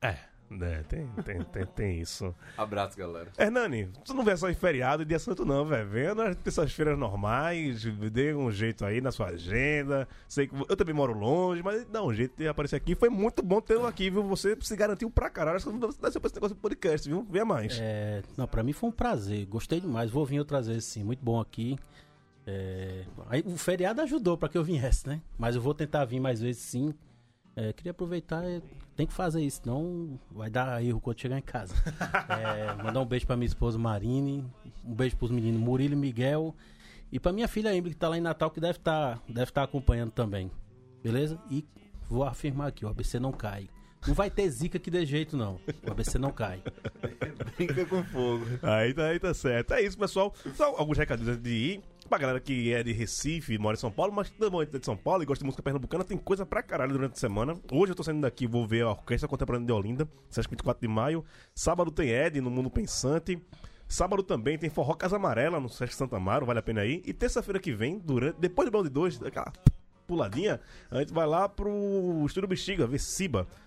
É, né, tem, tem, tem, tem isso. Abraço, galera. Hernani, tu não vê só em feriado e dia santo não, velho. Venha nas terças-feiras normais, dê um jeito aí na sua agenda. Sei que eu também moro longe, mas dá um jeito de aparecer aqui. Foi muito bom tê-lo aqui, viu? Você se garantiu pra caralho. Acho que você dá pra esse negócio do podcast, viu? Venha mais. É, não, pra mim foi um prazer. Gostei demais. Vou vir outras vezes sim. Muito bom aqui. É, aí, o feriado ajudou pra que eu viesse, né? Mas eu vou tentar vir mais vezes sim. É, queria aproveitar, tem que fazer isso, senão vai dar erro quando chegar em casa. É, mandar um beijo pra minha esposa Marine, um beijo pros meninos Murilo e Miguel. E pra minha filha Emily, que tá lá em Natal, que deve estar deve tá acompanhando também. Beleza? E vou afirmar aqui, o ABC não cai. Não vai ter zica aqui de jeito, não. O ABC não cai. Brinca com fogo. Aí tá, aí tá certo. É isso, pessoal. Só alguns recadinhos antes de ir. Pra galera que é de Recife, mora em São Paulo, mas também é de São Paulo e gosta de música pernambucana, tem coisa pra caralho durante a semana. Hoje eu tô saindo daqui, vou ver a Orquestra Contemporânea de Olinda, sexta 24 de maio. Sábado tem Ed no Mundo Pensante. Sábado também tem Forró Casa Amarela no Sesc Santa Amaro, vale a pena ir. E terça-feira que vem, durante, depois do Balde 2, aquela puladinha, a gente vai lá pro Estúdio Bexiga, ver.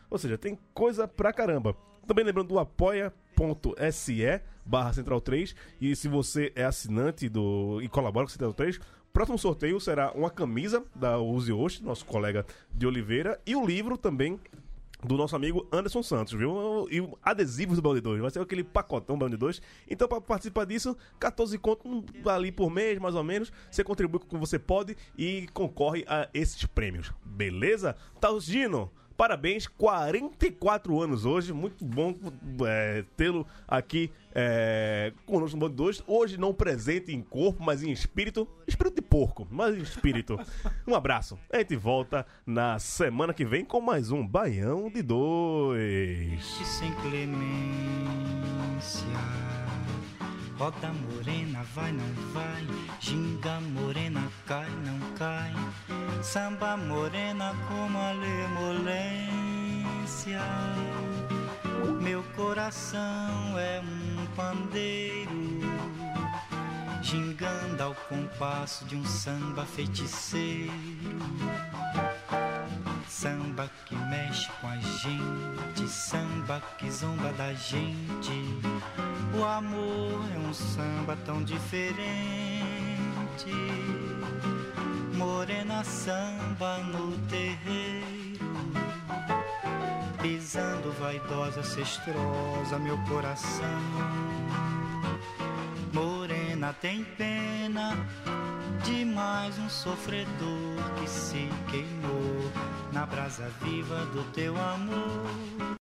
Ou seja, tem coisa pra caramba. Também lembrando do apoia.se barra Central 3. E se você é assinante do e colabora com o Central 3, próximo sorteio será uma camisa da Use Hoje, nosso colega de Oliveira, e o livro também do nosso amigo Anderson Santos, viu? E adesivos do Balde 2, vai ser aquele pacotão Balde 2. Então, para participar disso, 14 conto ali por mês, mais ou menos. Você contribui com o que você pode e concorre a esses prêmios. Beleza? Tausino, Parabéns, 44 anos hoje. Muito bom é, tê-lo aqui é, conosco no Bando 2. Hoje não presente em corpo, mas em espírito. Espírito de porco, mas em espírito. Um abraço. A gente volta na semana que vem com mais um Baião de Dois. Sem clemência. Roda morena, vai, não vai. Ginga morena, cai, não cai. Samba morena como a lemolência. Meu coração é um pandeiro. Gingando ao compasso de um samba feiticeiro. Samba que mexe com a gente, samba que zomba da gente. O amor é um samba tão diferente. Morena samba no terreiro, pisando vaidosa, cestrosa, meu coração. Morena tem pena de mais um sofredor que se queimou na brasa viva do teu amor.